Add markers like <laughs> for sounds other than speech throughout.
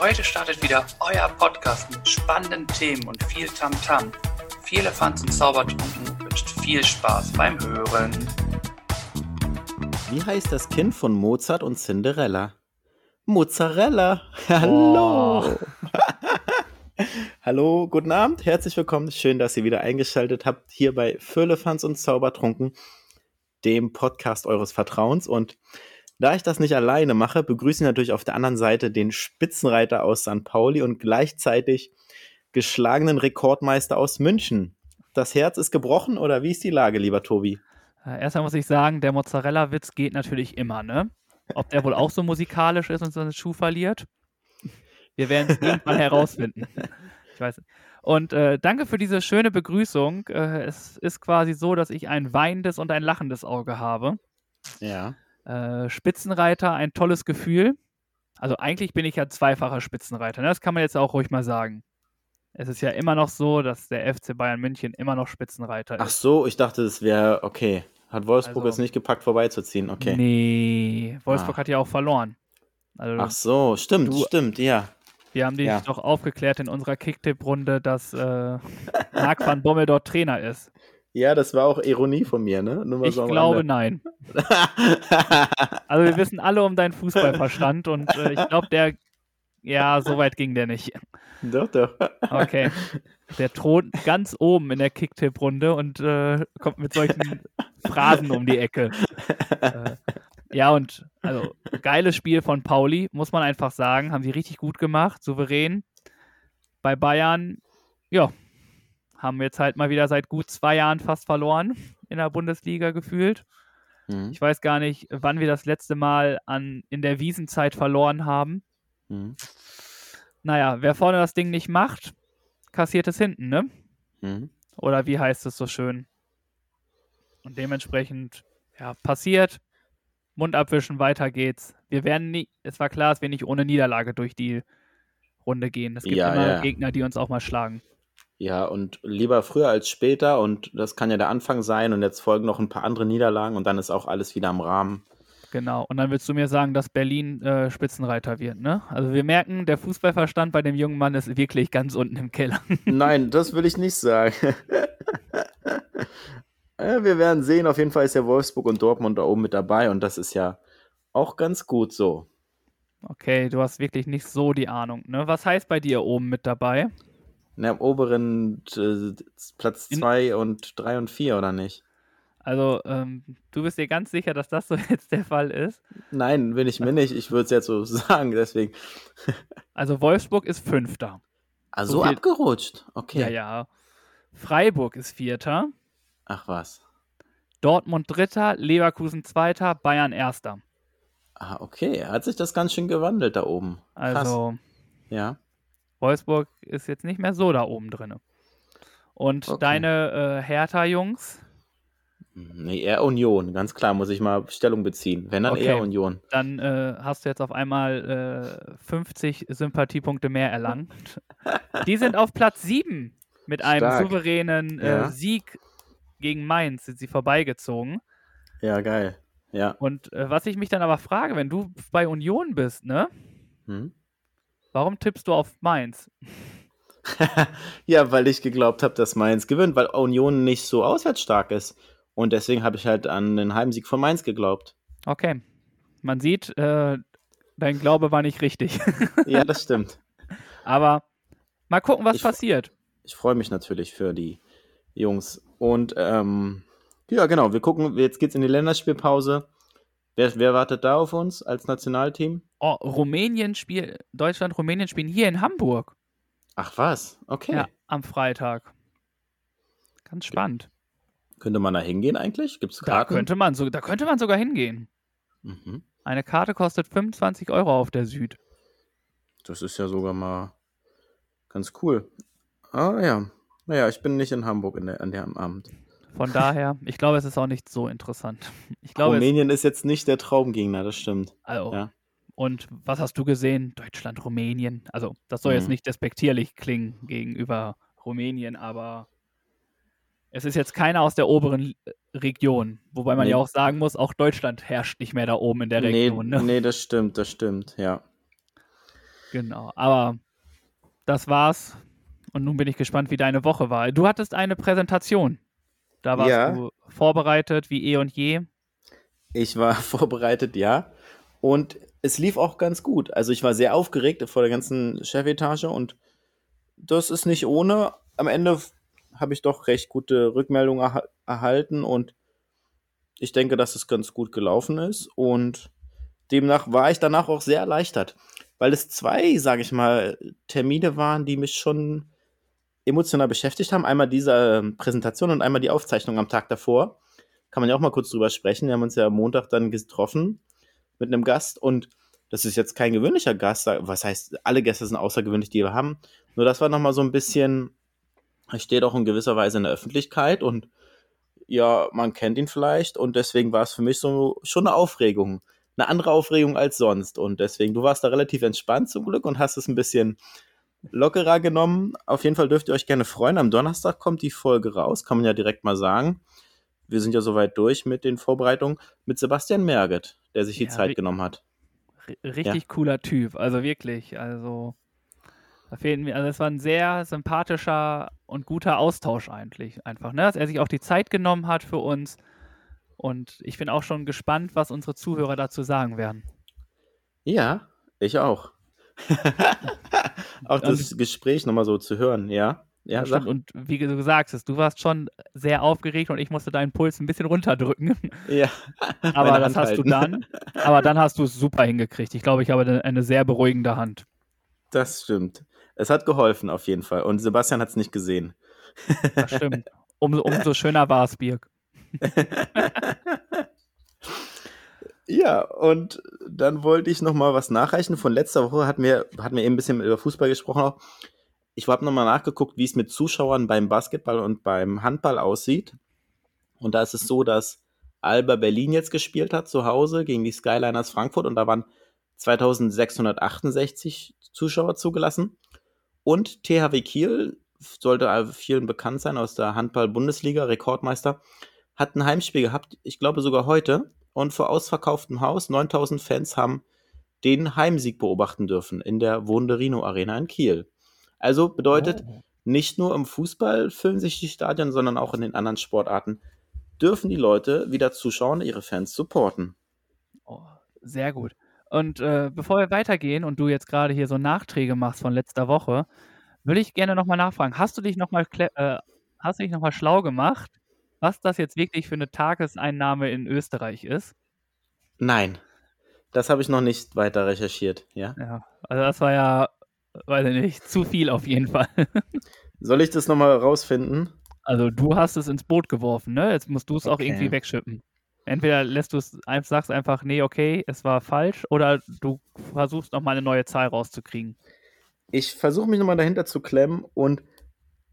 Heute startet wieder euer Podcast mit spannenden Themen und viel Tamtam. -Tam. Viel Elefants und Zaubertrunken wünscht viel Spaß beim Hören. Wie heißt das Kind von Mozart und Cinderella? Mozzarella. <laughs> Hallo. Oh. <laughs> Hallo, guten Abend, herzlich willkommen. Schön, dass ihr wieder eingeschaltet habt hier bei Firlefanz und Zaubertrunken, dem Podcast eures Vertrauens. Und da ich das nicht alleine mache, begrüße ich natürlich auf der anderen Seite den Spitzenreiter aus St. Pauli und gleichzeitig geschlagenen Rekordmeister aus München. Das Herz ist gebrochen oder wie ist die Lage, lieber Tobi? Äh, erstmal muss ich sagen, der Mozzarella-Witz geht natürlich immer, ne? Ob der wohl auch so musikalisch ist und seinen Schuh verliert? Wir werden es <laughs> irgendwann herausfinden. Ich weiß. Und äh, danke für diese schöne Begrüßung. Äh, es ist quasi so, dass ich ein weinendes und ein lachendes Auge habe. Ja. Äh, Spitzenreiter, ein tolles Gefühl. Also eigentlich bin ich ja zweifacher Spitzenreiter. Ne? Das kann man jetzt auch ruhig mal sagen. Es ist ja immer noch so, dass der FC Bayern München immer noch Spitzenreiter ist. Ach so, ich dachte, es wäre okay. Hat Wolfsburg also, es nicht gepackt, vorbeizuziehen? Okay. Nee, Wolfsburg ah. hat ja auch verloren. Also, Ach so, stimmt, du, stimmt, ja. Wir haben dich ja. doch aufgeklärt in unserer Kicktipp-Runde, dass äh, Marc van Bommel dort Trainer ist. Ja, das war auch Ironie von mir, ne? ich so glaube, nein. <laughs> also wir wissen alle um deinen Fußballverstand und äh, ich glaube, der, ja, so weit ging der nicht. Doch, doch. Okay. Der thront ganz oben in der Kicktipp-Runde und äh, kommt mit solchen Phrasen um die Ecke. Äh, ja, und also geiles Spiel von Pauli, muss man einfach sagen. Haben sie richtig gut gemacht, souverän. Bei Bayern, ja, haben wir jetzt halt mal wieder seit gut zwei Jahren fast verloren in der Bundesliga gefühlt. Mhm. Ich weiß gar nicht, wann wir das letzte Mal an, in der Wiesenzeit verloren haben. Mhm. Naja, wer vorne das Ding nicht macht, kassiert es hinten, ne? Mhm. Oder wie heißt es so schön? Und dementsprechend, ja, passiert. Mund abwischen, weiter geht's. Wir werden nie, es war klar, dass wir nicht ohne Niederlage durch die Runde gehen. Es gibt ja, immer ja. Gegner, die uns auch mal schlagen. Ja, und lieber früher als später und das kann ja der Anfang sein und jetzt folgen noch ein paar andere Niederlagen und dann ist auch alles wieder im Rahmen. Genau, und dann willst du mir sagen, dass Berlin äh, Spitzenreiter wird, ne? Also wir merken, der Fußballverstand bei dem jungen Mann ist wirklich ganz unten im Keller. <laughs> Nein, das will ich nicht sagen. <laughs> Ja, wir werden sehen. Auf jeden Fall ist ja Wolfsburg und Dortmund da oben mit dabei und das ist ja auch ganz gut so. Okay, du hast wirklich nicht so die Ahnung. Ne? Was heißt bei dir oben mit dabei? Na, im oberen äh, Platz 2 und 3 und 4, oder nicht? Also, ähm, du bist dir ganz sicher, dass das so <laughs> jetzt der Fall ist? Nein, bin ich mir nicht. Ich würde es jetzt so <laughs> sagen, deswegen. <laughs> also, Wolfsburg ist Fünfter. Also so, so abgerutscht, okay. Ja, ja. Freiburg ist Vierter. Ach was. Dortmund Dritter, Leverkusen Zweiter, Bayern Erster. Ah, okay. Hat sich das ganz schön gewandelt da oben. Krass. Also, ja. Wolfsburg ist jetzt nicht mehr so da oben drin. Und okay. deine äh, Hertha-Jungs? Nee, eher Union, ganz klar, muss ich mal Stellung beziehen. Wenn dann okay. eher Union. Dann äh, hast du jetzt auf einmal äh, 50 Sympathiepunkte mehr erlangt. <laughs> Die sind auf Platz 7 mit einem Stark. souveränen äh, ja. Sieg gegen Mainz sind sie vorbeigezogen. Ja, geil. Ja. Und äh, was ich mich dann aber frage, wenn du bei Union bist, ne? Hm? Warum tippst du auf Mainz? <laughs> ja, weil ich geglaubt habe, dass Mainz gewinnt, weil Union nicht so auswärtsstark ist. Und deswegen habe ich halt an den Heimsieg von Mainz geglaubt. Okay. Man sieht, äh, dein Glaube war nicht richtig. <laughs> ja, das stimmt. <laughs> Aber mal gucken, was ich, passiert. Ich freue mich natürlich für die Jungs. Und ähm, ja, genau, wir gucken, jetzt geht's in die Länderspielpause. Wer, wer wartet da auf uns als Nationalteam? Oh, Rumänien spielt, Deutschland, Rumänien spielen hier in Hamburg. Ach was, okay. Ja, am Freitag. Ganz spannend. Könnte man da hingehen eigentlich? Gibt's Karten? Da könnte man, so, da könnte man sogar hingehen. Mhm. Eine Karte kostet 25 Euro auf der Süd. Das ist ja sogar mal ganz cool. Ah ja. Naja, ich bin nicht in Hamburg in der, an dem Abend. Von daher, ich glaube, es ist auch nicht so interessant. <laughs> Ich glaube, Rumänien ist jetzt nicht der Traumgegner, das stimmt. Also, ja. Und was hast du gesehen? Deutschland, Rumänien. Also, das soll mhm. jetzt nicht despektierlich klingen gegenüber Rumänien, aber es ist jetzt keiner aus der oberen Region. Wobei man nee. ja auch sagen muss, auch Deutschland herrscht nicht mehr da oben in der Region. Nee, ne? nee das stimmt, das stimmt, ja. Genau, aber das war's. Und nun bin ich gespannt, wie deine Woche war. Du hattest eine Präsentation. Da warst Ja. du vorbereitet wie eh und je. Ich war <laughs> vorbereitet, ja. Und es lief auch ganz gut. Also ich war sehr aufgeregt vor der ganzen Chefetage und das ist nicht ohne. Am Ende habe ich doch recht gute Rückmeldungen erha erhalten und ich denke, dass es ganz gut gelaufen ist. Und demnach war ich danach auch sehr erleichtert, weil es zwei, sage ich mal, Termine waren, die mich schon emotional beschäftigt haben. Einmal diese ähm, Präsentation und einmal die Aufzeichnung am Tag davor. Kann man ja auch mal kurz drüber sprechen. Wir haben uns ja am Montag dann getroffen mit einem Gast und das ist jetzt kein gewöhnlicher Gast. Was heißt, alle Gäste sind außergewöhnlich, die wir haben. Nur das war nochmal so ein bisschen, er steht auch in gewisser Weise in der Öffentlichkeit und ja, man kennt ihn vielleicht und deswegen war es für mich so schon eine Aufregung. Eine andere Aufregung als sonst und deswegen, du warst da relativ entspannt zum Glück und hast es ein bisschen lockerer genommen. Auf jeden Fall dürft ihr euch gerne freuen. Am Donnerstag kommt die Folge raus, kann man ja direkt mal sagen. Wir sind ja soweit durch mit den Vorbereitungen mit Sebastian Merget, der sich die Ja, Zeit genommen hat. Richtig cooler Typ, also wirklich. Also, da fehlen mir, also es war ein sehr sympathischer und guter Austausch eigentlich einfach, ne? Dass er sich auch die Zeit genommen hat für uns. Und ich bin auch schon gespannt, was unsere Zuhörer dazu sagen werden. Ja, ich auch. <laughs> auch das Gespräch nochmal so zu hören, ja. Ja, Stimmt. Und wie du gesagt hast, du warst schon sehr aufgeregt und ich musste deinen Puls ein bisschen runterdrücken. <laughs> ja. <laughs> Aber das hast du dann. Aber dann hast du es super hingekriegt. Ich glaube, ich habe eine, eine sehr beruhigende Hand. Das stimmt. Es hat geholfen auf jeden Fall. Und Sebastian hat es nicht gesehen. Das stimmt. Umso, umso schöner war es, Birg. Ja, und dann wollte ich noch mal was nachreichen. Von letzter Woche hatten wir, hatten wir eben ein bisschen über Fußball gesprochen auch. Ich habe noch mal nachgeguckt, wie es mit Zuschauern beim Basketball und beim Handball aussieht. Und da ist es so, dass Alba Berlin jetzt gespielt hat zu Hause gegen die Skyliners Frankfurt und da waren 2668 Zuschauer zugelassen. Und THW Kiel sollte vielen bekannt sein aus der Handball-Bundesliga, Rekordmeister, hat ein Heimspiel gehabt, ich glaube sogar heute. Und vor ausverkauftem Haus, 9000 Fans haben den Heimsieg beobachten dürfen in der Wunderino Arena in Kiel. Also bedeutet, Oh. nicht nur im Fußball füllen sich die Stadien, sondern auch in den anderen Sportarten dürfen die Leute wieder zuschauen, ihre Fans supporten. Oh, sehr gut. Und äh, bevor wir weitergehen und du jetzt gerade hier so Nachträge machst von letzter Woche, würde ich gerne nochmal nachfragen. Hast du dich nochmal äh, hast du dich noch mal schlau gemacht, was das jetzt wirklich für eine Tageseinnahme in Österreich ist? Nein, das habe ich noch nicht weiter recherchiert, ja. Ja, also das war ja, weiß ich nicht, zu viel auf jeden Fall. <laughs> Soll ich das nochmal rausfinden? Also du hast es ins Boot geworfen, ne? Jetzt musst du es auch Okay. irgendwie wegschippen. Entweder lässt du es, sagst einfach, nee, okay, es war falsch, oder du versuchst nochmal eine neue Zahl rauszukriegen. Ich versuche mich nochmal dahinter zu klemmen und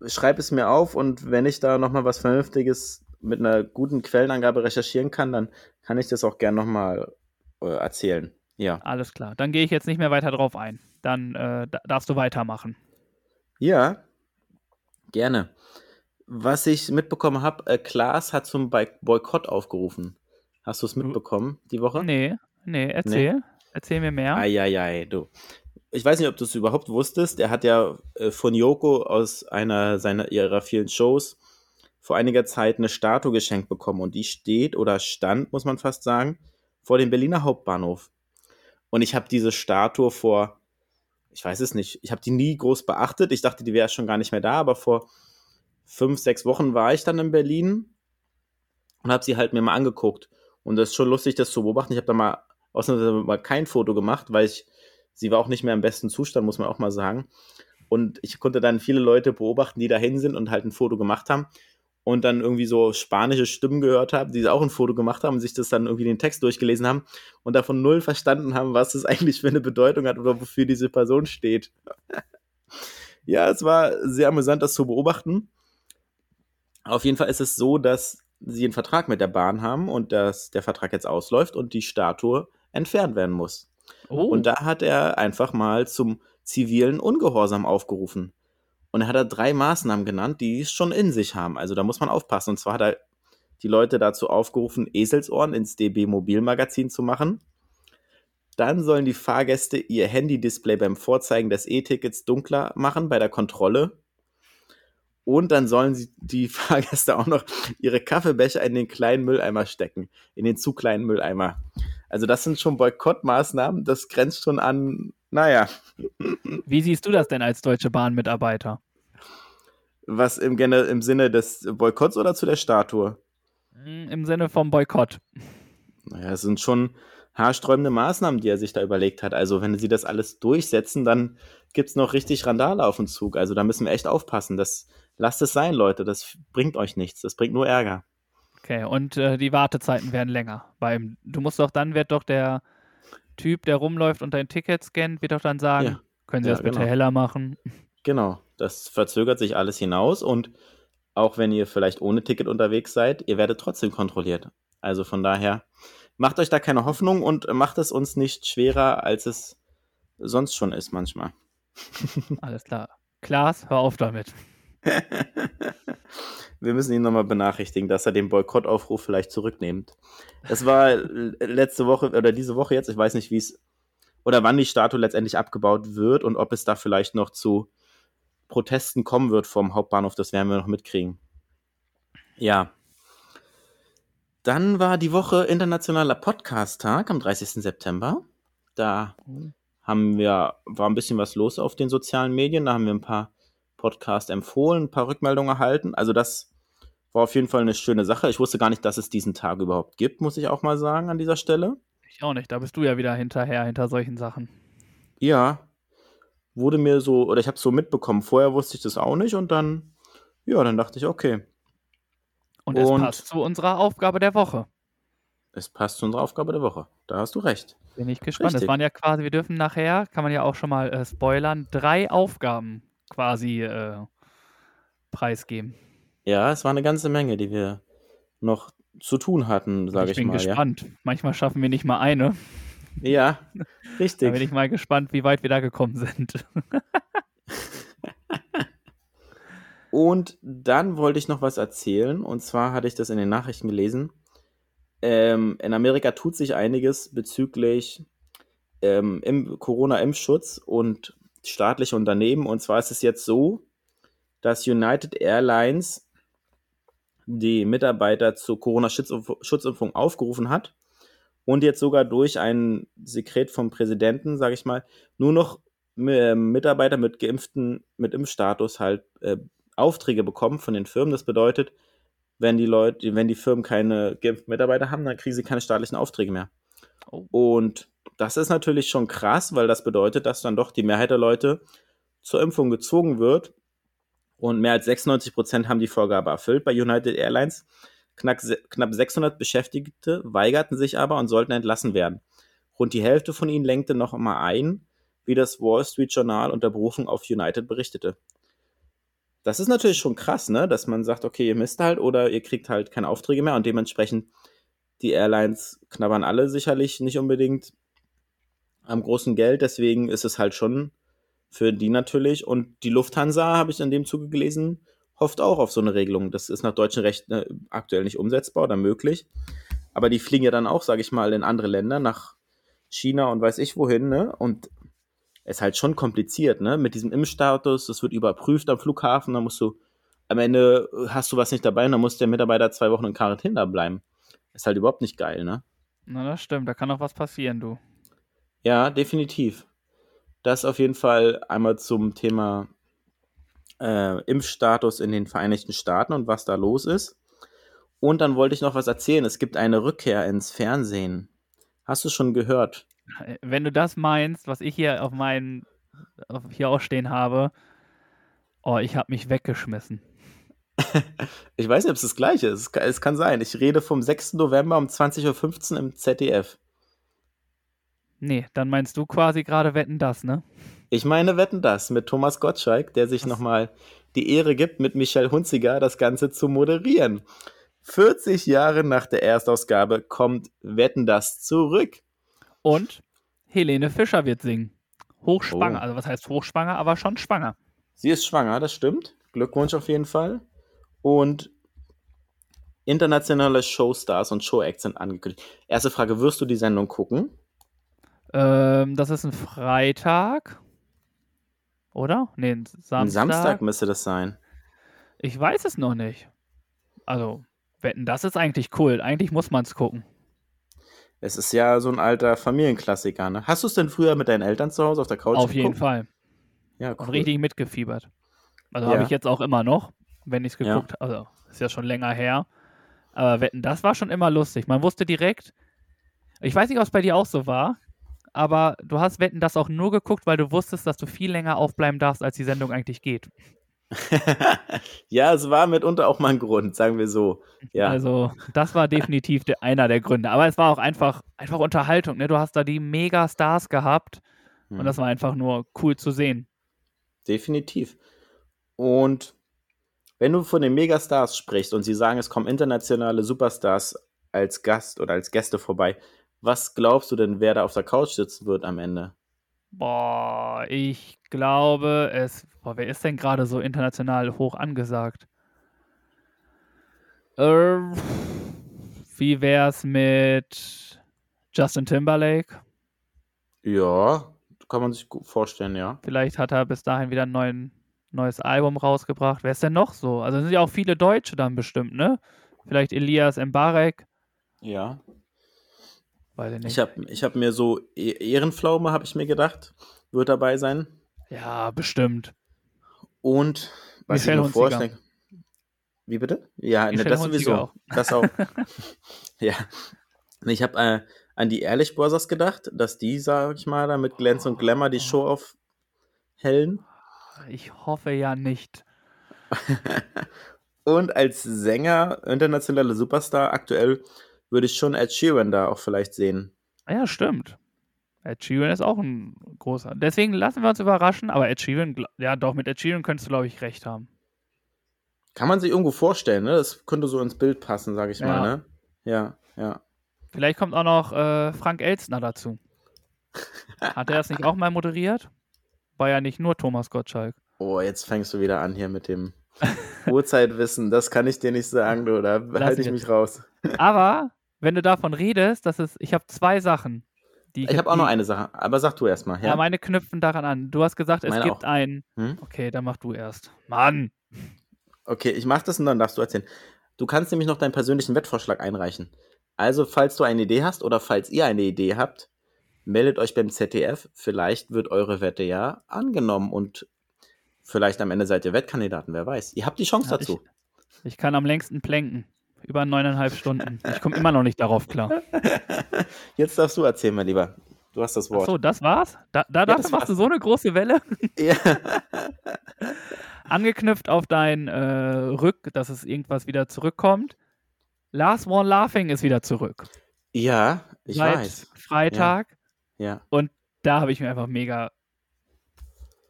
schreibe es mir auf und wenn ich da nochmal was Vernünftiges mit einer guten Quellenangabe recherchieren kann, dann kann ich das auch gern nochmal äh, erzählen. Ja. Alles klar. Dann gehe ich jetzt nicht mehr weiter drauf ein. Dann äh, da- darfst du weitermachen. Ja, gerne. Was ich mitbekommen habe, äh, Klaas hat zum Boy- Boykott aufgerufen. Hast du es mitbekommen die Woche? Nee, nee, erzähl. Erzähl mir mehr. Eieiei, du. Ich weiß nicht, ob du es überhaupt wusstest. Er hat ja äh, von Yoko aus einer seiner ihrer vielen Shows vor einiger Zeit eine Statue geschenkt bekommen und die steht oder stand, muss man fast sagen, vor dem Berliner Hauptbahnhof. Und ich habe diese Statue vor, ich weiß es nicht, ich habe die nie groß beachtet. Ich dachte, die wäre schon gar nicht mehr da, aber vor fünf, sechs Wochen war ich dann in Berlin und habe sie halt mir mal angeguckt. Und das ist schon lustig, das zu beobachten. Ich habe da mal ausnahmsweise mal kein Foto gemacht, weil ich, sie war auch nicht mehr im besten Zustand, muss man auch mal sagen. Und ich konnte dann viele Leute beobachten, die dahin sind und halt ein Foto gemacht haben. Und dann irgendwie so spanische Stimmen gehört haben, die auch ein Foto gemacht haben und sich das dann irgendwie den Text durchgelesen haben und davon null verstanden haben, was es <laughs> eigentlich für eine Bedeutung hat oder wofür diese Person steht. <laughs> ja, es war sehr amüsant, das zu beobachten. Auf jeden Fall ist es so, dass sie einen Vertrag mit der Bahn haben und dass der Vertrag jetzt ausläuft und die Statue entfernt werden muss. Oh, Und da hat er einfach mal zum zivilen Ungehorsam aufgerufen. Und er hat da drei Maßnahmen genannt, die es schon in sich haben. Also da muss man aufpassen. Und zwar hat er die Leute dazu aufgerufen, Eselsohren ins DB Mobilmagazin zu machen. Dann sollen die Fahrgäste ihr Handy-Display beim Vorzeigen des E-Tickets dunkler machen bei der Kontrolle. Und dann sollen sie die <laughs> Fahrgäste auch noch ihre Kaffeebecher in den kleinen Mülleimer stecken, in den zu kleinen Mülleimer. Also das sind schon Boykottmaßnahmen, das grenzt schon an, naja. <laughs> Wie siehst du das denn als Deutsche Bahn-Mitarbeiter? Was im, im Sinne des Boykotts oder zu der Statue? Hm, Im Sinne vom Boykott. Naja, es sind schon haarsträubende Maßnahmen, die er sich da überlegt hat. Also wenn sie das alles durchsetzen, dann gibt es noch richtig Randale auf dem Zug. Also da müssen wir echt aufpassen. Das lasst es sein, Leute. Das bringt euch nichts. Das bringt nur Ärger. Okay, und äh, die Wartezeiten werden länger. Beim, du musst doch, dann wird doch der Typ, der rumläuft und dein Ticket scannt, wird doch dann sagen, ja. können Sie ja, das bitte genau. heller machen? Genau, das verzögert sich alles hinaus und auch wenn ihr vielleicht ohne Ticket unterwegs seid, ihr werdet trotzdem kontrolliert. Also von daher, macht euch da keine Hoffnung und macht es uns nicht schwerer, als es sonst schon ist manchmal. Alles klar. Klaas, hör auf damit. <laughs> Wir müssen ihn nochmal benachrichtigen, dass er den Boykottaufruf vielleicht zurücknimmt. Es war letzte Woche oder diese Woche jetzt, ich weiß nicht, wie es oder wann die Statue letztendlich abgebaut wird und ob es da vielleicht noch zu Protesten kommen wird vom Hauptbahnhof, das werden wir noch mitkriegen. Ja, dann war die Woche Internationaler Podcast-Tag am 30. September. Da haben wir, war ein bisschen was los auf den sozialen Medien. Da haben wir ein paar Podcasts empfohlen, ein paar Rückmeldungen erhalten. Also das war auf jeden Fall eine schöne Sache. Ich wusste gar nicht, dass es diesen Tag überhaupt gibt, muss ich auch mal sagen an dieser Stelle. Ich auch nicht. Da bist du ja wieder hinterher, hinter solchen Sachen. Ja, wurde mir so, oder ich habe es so mitbekommen. Vorher wusste ich das auch nicht und dann, ja, dann dachte ich, okay, und es passt zu unserer Aufgabe der Woche. Es passt zu unserer Aufgabe der Woche. Da hast du recht. Bin ich gespannt. Richtig. Es waren ja quasi, wir dürfen nachher, kann man ja auch schon mal äh, spoilern, drei Aufgaben quasi äh, preisgeben. Ja, es war eine ganze Menge, die wir noch zu tun hatten, sage ich, ich mal. Ich bin gespannt. Ja. Manchmal schaffen wir nicht mal eine. Ja, <laughs> richtig. da bin ich mal gespannt, wie weit wir da gekommen sind. <laughs> Und dann wollte ich noch was erzählen. Und zwar hatte ich das in den Nachrichten gelesen. Ähm, in Amerika tut sich einiges bezüglich ähm, im Corona-Impfschutz und staatliche Unternehmen. Und zwar ist es jetzt so, dass United Airlines die Mitarbeiter zur Corona-Schutzimpfung aufgerufen hat und jetzt sogar durch ein Sekret vom Präsidenten, sage ich mal, nur noch ähm, Mitarbeiter mit geimpften, mit Impfstatus halt äh, Aufträge bekommen von den Firmen. Das bedeutet, wenn die Leute, wenn die Firmen keine geimpften Mitarbeiter haben, dann kriegen sie keine staatlichen Aufträge mehr. Oh. Und das ist natürlich schon krass, weil das bedeutet, dass dann doch die Mehrheit der Leute zur Impfung gezogen wird. Und mehr als 96 Prozent haben die Vorgabe erfüllt bei United Airlines. Knapp, knapp 600 Beschäftigte weigerten sich aber und sollten entlassen werden. Rund die Hälfte von ihnen lenkte noch einmal ein, wie das Wall Street Journal unter Berufung auf United berichtete. Das ist natürlich schon krass, ne? Dass man sagt, okay, ihr müsst halt oder ihr kriegt halt keine Aufträge mehr und dementsprechend die Airlines knabbern alle sicherlich nicht unbedingt am großen Geld, deswegen ist es halt schon für die natürlich. Und die Lufthansa, habe ich in dem Zuge gelesen, hofft auch auf so eine Regelung. Das ist nach deutschem Recht ne, aktuell nicht umsetzbar oder möglich. Aber die fliegen ja dann auch, sage ich mal, in andere Länder, nach China und weiß ich wohin, ne? Und ist halt schon kompliziert, ne? Mit diesem Impfstatus, das wird überprüft am Flughafen, da musst du, am Ende hast du was nicht dabei und dann muss der Mitarbeiter zwei Wochen in Quarantäne bleiben. Ist halt überhaupt nicht geil, ne? Na, das stimmt, da kann auch was passieren, du. Ja, definitiv. Das auf jeden Fall einmal zum Thema äh, Impfstatus in den Vereinigten Staaten und was da los ist. Und dann wollte ich noch was erzählen. Es gibt eine Rückkehr ins Fernsehen. Hast du schon gehört? Wenn du das meinst, was ich hier auf meinen, auf hier auch stehen habe, oh, ich habe mich weggeschmissen. <laughs> ich weiß nicht, ob es das gleiche ist. Es kann sein. Ich rede vom 6. November um 20.15 Uhr im ZDF. Nee, dann meinst du quasi gerade Wetten das, ne? Ich meine Wetten das mit Thomas Gottschalk, der sich nochmal die Ehre gibt, mit Michelle Hunziger das Ganze zu moderieren. 40 Jahre nach der Erstausgabe kommt Wetten das zurück. Und Helene Fischer wird singen. Hochschwanger. Oh. Also was heißt hochschwanger, aber schon schwanger. Sie ist schwanger, das stimmt. Glückwunsch auf jeden Fall. Und internationale Showstars und Showacts sind angekündigt. Erste Frage, wirst du die Sendung gucken? Ähm, das ist ein Freitag. Oder? Nee, ein Samstag. Ein Samstag müsste das sein. Ich weiß es noch nicht. Also, wetten, das ist eigentlich cool. Eigentlich muss man es gucken. Es ist ja so ein alter Familienklassiker, ne? Hast du es denn früher mit deinen Eltern zu Hause auf der Couch Auf jeden geguckt? Fall. Ja, Und cool. richtig mitgefiebert. Also Ja. habe ich jetzt auch immer noch, wenn ich es Ja. geguckt habe. Also, ist ja schon länger her. Aber wetten, das war schon immer lustig. Man wusste direkt, ich weiß nicht, ob es bei dir auch so war, aber du hast Wetten das auch nur geguckt, weil du wusstest, dass du viel länger aufbleiben darfst, als die Sendung eigentlich geht. <laughs> ja, es war mitunter auch mal ein Grund, sagen wir so. Ja, Also, das war definitiv der, einer der Gründe. Aber es war auch einfach, einfach Unterhaltung. Ne? Du hast da die Megastars gehabt Hm. und das war einfach nur cool zu sehen. definitiv. Und wenn du von den Megastars sprichst und sie sagen, es kommen internationale Superstars als Gast oder als Gäste vorbei, was glaubst du denn, wer da auf der Couch sitzen wird am Ende? Boah, ich glaube, es. Boah, wer ist denn gerade so international hoch angesagt? Äh, wie wär's mit Justin Timberlake? Ja, kann man sich gut vorstellen, ja. Vielleicht hat er bis dahin wieder ein neuen, neues Album rausgebracht. Wer ist denn noch so? Also sind ja auch viele Deutsche dann bestimmt, ne? Vielleicht Elias Mbarek. Ja. Weiß ich nicht. Ich habe ich hab mir so E- Ehrenpflaume, habe ich mir gedacht, wird dabei sein. ja, bestimmt. Und was Michelle ich mir vorstelle. Wie bitte? Ja, ne, das sowieso. auch. Das auch. <laughs> ja. Ich habe äh, an die Ehrlich Brothers gedacht, dass die, sag ich mal, da mit Glänz und Glamour die Show aufhellen. Ich hoffe ja nicht. <laughs> Und als Sänger, internationaler Superstar, aktuell würde ich schon Ed Sheeran da auch vielleicht sehen. Ah Ja, stimmt. Ed Sheeran ist auch ein großer. Deswegen lassen wir uns überraschen, aber Ed Sheeran, ja doch, mit Ed Sheeran könntest du, glaube ich, recht haben. Kann man sich irgendwo vorstellen, ne? Das könnte so ins Bild passen, sag ich Ja. mal, ne? Ja, ja. Vielleicht kommt auch noch äh, Frank Elstner dazu. <laughs> Hat er das nicht auch mal moderiert? War ja nicht nur Thomas Gottschalk. Oh, jetzt fängst du wieder an hier mit dem <laughs> Uhrzeitwissen. Das kann ich dir nicht sagen, du. Da halte ich mich raus. Aber wenn du davon redest, das ist, ich habe zwei Sachen. Die Ich habe auch noch eine Sache, aber sag du erst mal. Ja, Ja? meine knüpfen daran an. Du hast gesagt, es Meine gibt auch. ein. Hm? Okay, dann mach du erst. Mann! Okay, ich mach das und dann darfst du erzählen. Du kannst nämlich noch deinen persönlichen Wettvorschlag einreichen. Also, falls du eine Idee hast oder falls ihr eine Idee habt, meldet euch beim ZDF. Vielleicht wird eure Wette ja angenommen und vielleicht am Ende seid ihr Wettkandidaten, wer weiß. Ihr habt die Chance Ja, dazu. Ich kann am längsten plänken. Über neuneinhalb Stunden. Ich komme immer noch nicht darauf klar. <laughs> Jetzt darfst du erzählen, mein Lieber. Du hast das Wort. Achso, das war's? Da, da dafür das machst du so eine große Welle? <laughs> Ja. <laughs> Angeknüpft auf dein äh, Rück, dass es irgendwas wieder zurückkommt. Last One Laughing ist wieder zurück. ja, ich Seit weiß. Freitag. Ja. Da habe ich mir einfach mega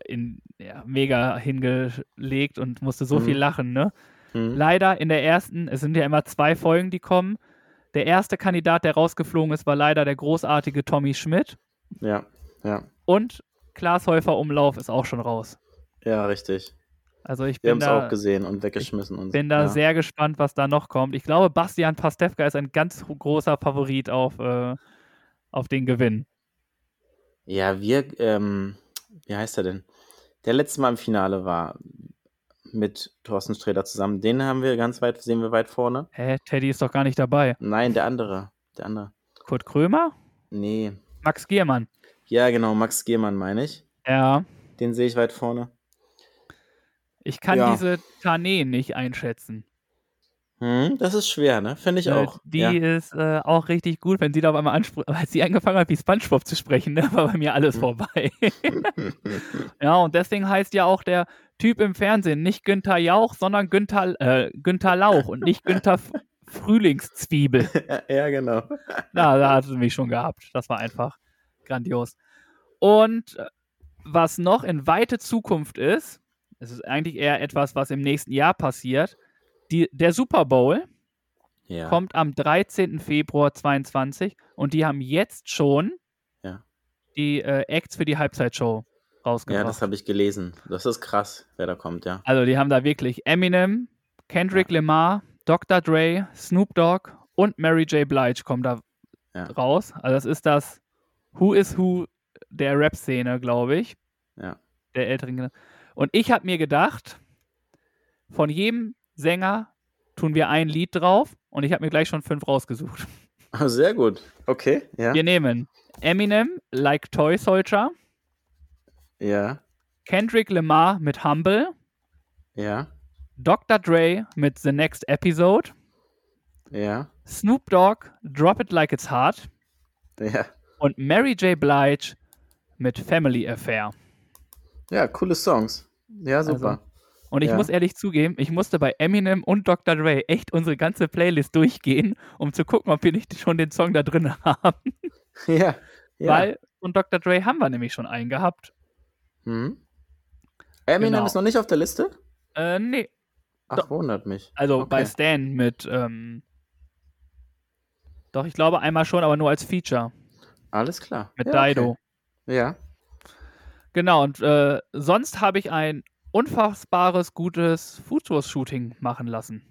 in, ja, mega hingelegt und musste so Mhm. viel lachen, ne? Hm. Leider in der ersten, es sind ja immer zwei Folgen, die kommen. Der erste Kandidat, der rausgeflogen ist, war leider der großartige Tommy Schmidt. Ja, ja. Und Klaas Häufer Umlauf ist auch schon raus. Ja, richtig. Also ich Wir haben bin es da, auch gesehen und weggeschmissen. und so. bin da ja. sehr gespannt, was da noch kommt. Ich glaube, Bastian Pastewka ist ein ganz großer Favorit auf, äh, auf den Gewinn. Ja, wir, ähm, wie heißt er denn? Der letzte Mal im Finale war mit Thorsten Sträter zusammen. Den haben wir ganz weit, sehen wir weit vorne. Hä, Teddy ist doch gar nicht dabei. Nein, der andere. Der andere. Kurt Krömer? Nee. Max Giermann. Ja, genau, Max Gehmann meine ich. Ja. Den sehe ich weit vorne. Ich kann Ja. diese Tané nicht einschätzen. Hm, das ist schwer, ne? Finde ich Äh, auch. Die ja. ist äh, auch richtig gut, wenn sie da auf einmal anspricht. <laughs> Als sie angefangen hat, wie Spongebob zu sprechen, ne, war bei mir alles Hm. vorbei. <laughs> ja, und deswegen heißt ja auch der Typ im Fernsehen nicht Günther Jauch, sondern Günther, äh, Günther Lauch und nicht Günther Frühlingszwiebel. <laughs> ja, genau. Na, da hat sie mich schon gehabt. Das war einfach grandios. Und äh, was noch in weite Zukunft ist, es ist eigentlich eher etwas, was im nächsten Jahr passiert. Die, der Super Bowl Ja. kommt am 13. Februar 22 und die haben jetzt schon Ja. die äh, Acts für die Halbzeitshow Ja, rausgebracht. das habe ich gelesen. Das ist krass, wer da kommt, ja. also die haben da wirklich Eminem, Kendrick Lamar, Dr. Dre, Snoop Dogg und Mary J. Blige kommen da Ja. raus. Also das ist das Who is Who der Rap-Szene, glaube ich. Ja. Der älteren. Und ich habe mir gedacht, von jedem Sänger tun wir ein Lied drauf und ich habe mir gleich schon fünf rausgesucht. Ah, sehr gut. Okay, ja. Wir nehmen Eminem, Like Toy Soldier, Ja, Kendrick Lamar mit Humble, ja, Dr. Dre mit The Next Episode, ja, Snoop Dogg, Drop It Like It's Hard ja. und Mary J. Blige mit Family Affair. Ja, coole Songs. Ja, super. Und ich Ja. muss ehrlich zugeben, ich musste bei Eminem und Dr. Dre echt unsere ganze Playlist durchgehen, um zu gucken, ob wir nicht schon den Song da drin <laughs> haben. ja, ja. Weil von Dr. Dre haben wir nämlich schon einen gehabt. Hm? Eminem Genau. ist noch nicht auf der Liste? Äh, nee. Ach, wundert mich. Also Okay. bei Stan mit, ähm, doch, ich glaube einmal schon, aber nur als Feature Alles klar. mit ja, Dido. Okay. Ja. Genau, und äh, sonst habe ich ein unfassbares, gutes Fotos-Shooting machen lassen.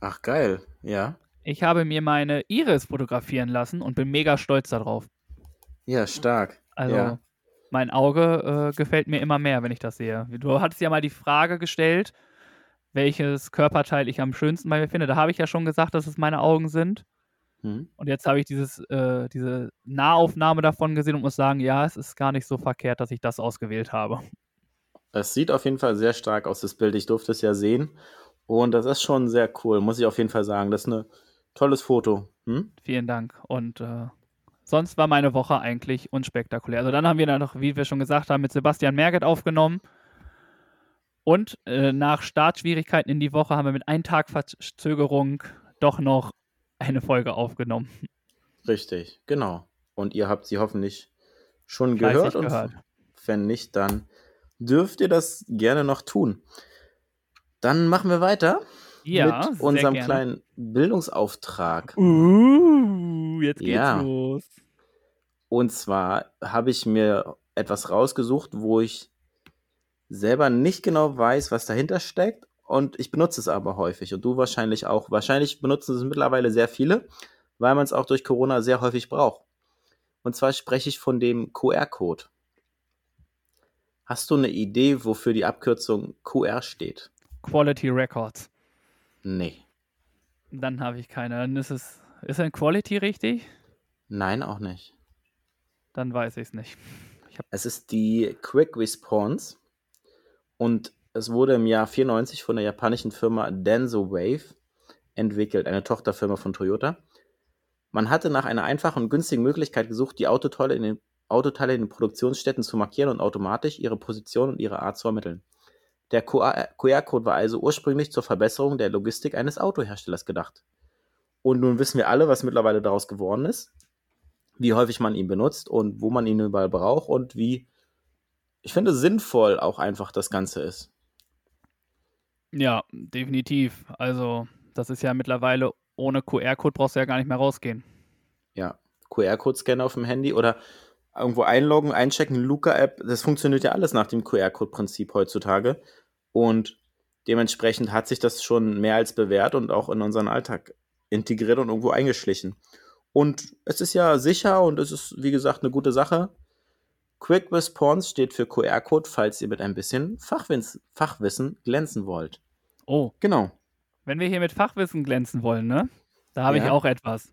Ach, geil. Ja. Ich habe mir meine Iris fotografieren lassen und bin mega stolz darauf. Ja, stark. Also Ja. mein Auge äh, gefällt mir immer mehr, wenn ich das sehe. Du hattest ja mal die Frage gestellt, welches Körperteil ich am schönsten bei mir finde. Da habe ich ja schon gesagt, dass es meine Augen sind. Hm? Und jetzt habe ich dieses, äh, diese Nahaufnahme davon gesehen und muss sagen, ja, es ist gar nicht so verkehrt, dass ich das ausgewählt habe. Es sieht auf jeden Fall sehr stark aus, das Bild. Ich durfte es ja sehen. Und das ist schon sehr cool, muss ich auf jeden Fall sagen. Das ist ein tolles Foto. Hm? Vielen Dank. Und äh, sonst war meine Woche eigentlich unspektakulär. Also dann haben wir dann noch, wie wir schon gesagt haben, mit Sebastian Merget aufgenommen. Und äh, nach Startschwierigkeiten in die Woche haben wir mit einem Tag Verzögerung doch noch eine Folge aufgenommen. Richtig, genau. Und ihr habt sie hoffentlich schon Fleißig gehört. Und gehört. wenn nicht, dann dürft ihr das gerne noch tun. Dann machen wir weiter Ja, mit unserem gerne. kleinen Bildungsauftrag. Uh, jetzt geht's Ja. los. Und zwar habe ich mir etwas rausgesucht, wo ich selber nicht genau weiß, was dahinter steckt. Und ich benutze es aber häufig. Und du wahrscheinlich auch. Wahrscheinlich benutzen es mittlerweile sehr viele, weil man es auch durch Corona sehr häufig braucht. Und zwar spreche ich von dem QR-Code. Hast du eine Idee, wofür die Abkürzung QR steht? Quality Records. Nee. Dann habe ich keine. Dann ist es. Ist denn Quality richtig? Nein, auch nicht. Dann weiß ich es nicht. Es ist die Quick Response und es wurde im Jahr 94 von der japanischen Firma Denso Wave entwickelt, eine Tochterfirma von Toyota. Man hatte nach einer einfachen und günstigen Möglichkeit gesucht, die Autoteile in den, Autoteile in den Produktionsstätten zu markieren und automatisch ihre Position und ihre Art zu ermitteln. Der QR-Code war also ursprünglich zur Verbesserung der Logistik eines Autoherstellers gedacht. Und nun wissen wir alle, was mittlerweile daraus geworden ist, wie häufig man ihn benutzt und wo man ihn überall braucht und wie, ich finde, sinnvoll auch einfach das Ganze ist. Ja, definitiv. Also, das ist ja mittlerweile ohne QR-Code brauchst du ja gar nicht mehr rausgehen. Ja, QR-Code-Scanner auf dem Handy oder irgendwo einloggen, einchecken, Luca-App, das funktioniert ja alles nach dem QR-Code-Prinzip heutzutage. Und dementsprechend hat sich das schon mehr als bewährt und auch in unseren Alltag integriert und irgendwo eingeschlichen. Und es ist ja sicher und es ist, wie gesagt, eine gute Sache. Quick Response steht für QR-Code, falls ihr mit ein bisschen Fachwissen, Fachwissen glänzen wollt. Oh, Genau. wenn wir hier mit Fachwissen glänzen wollen, ne? Da habe ich Ja. auch etwas.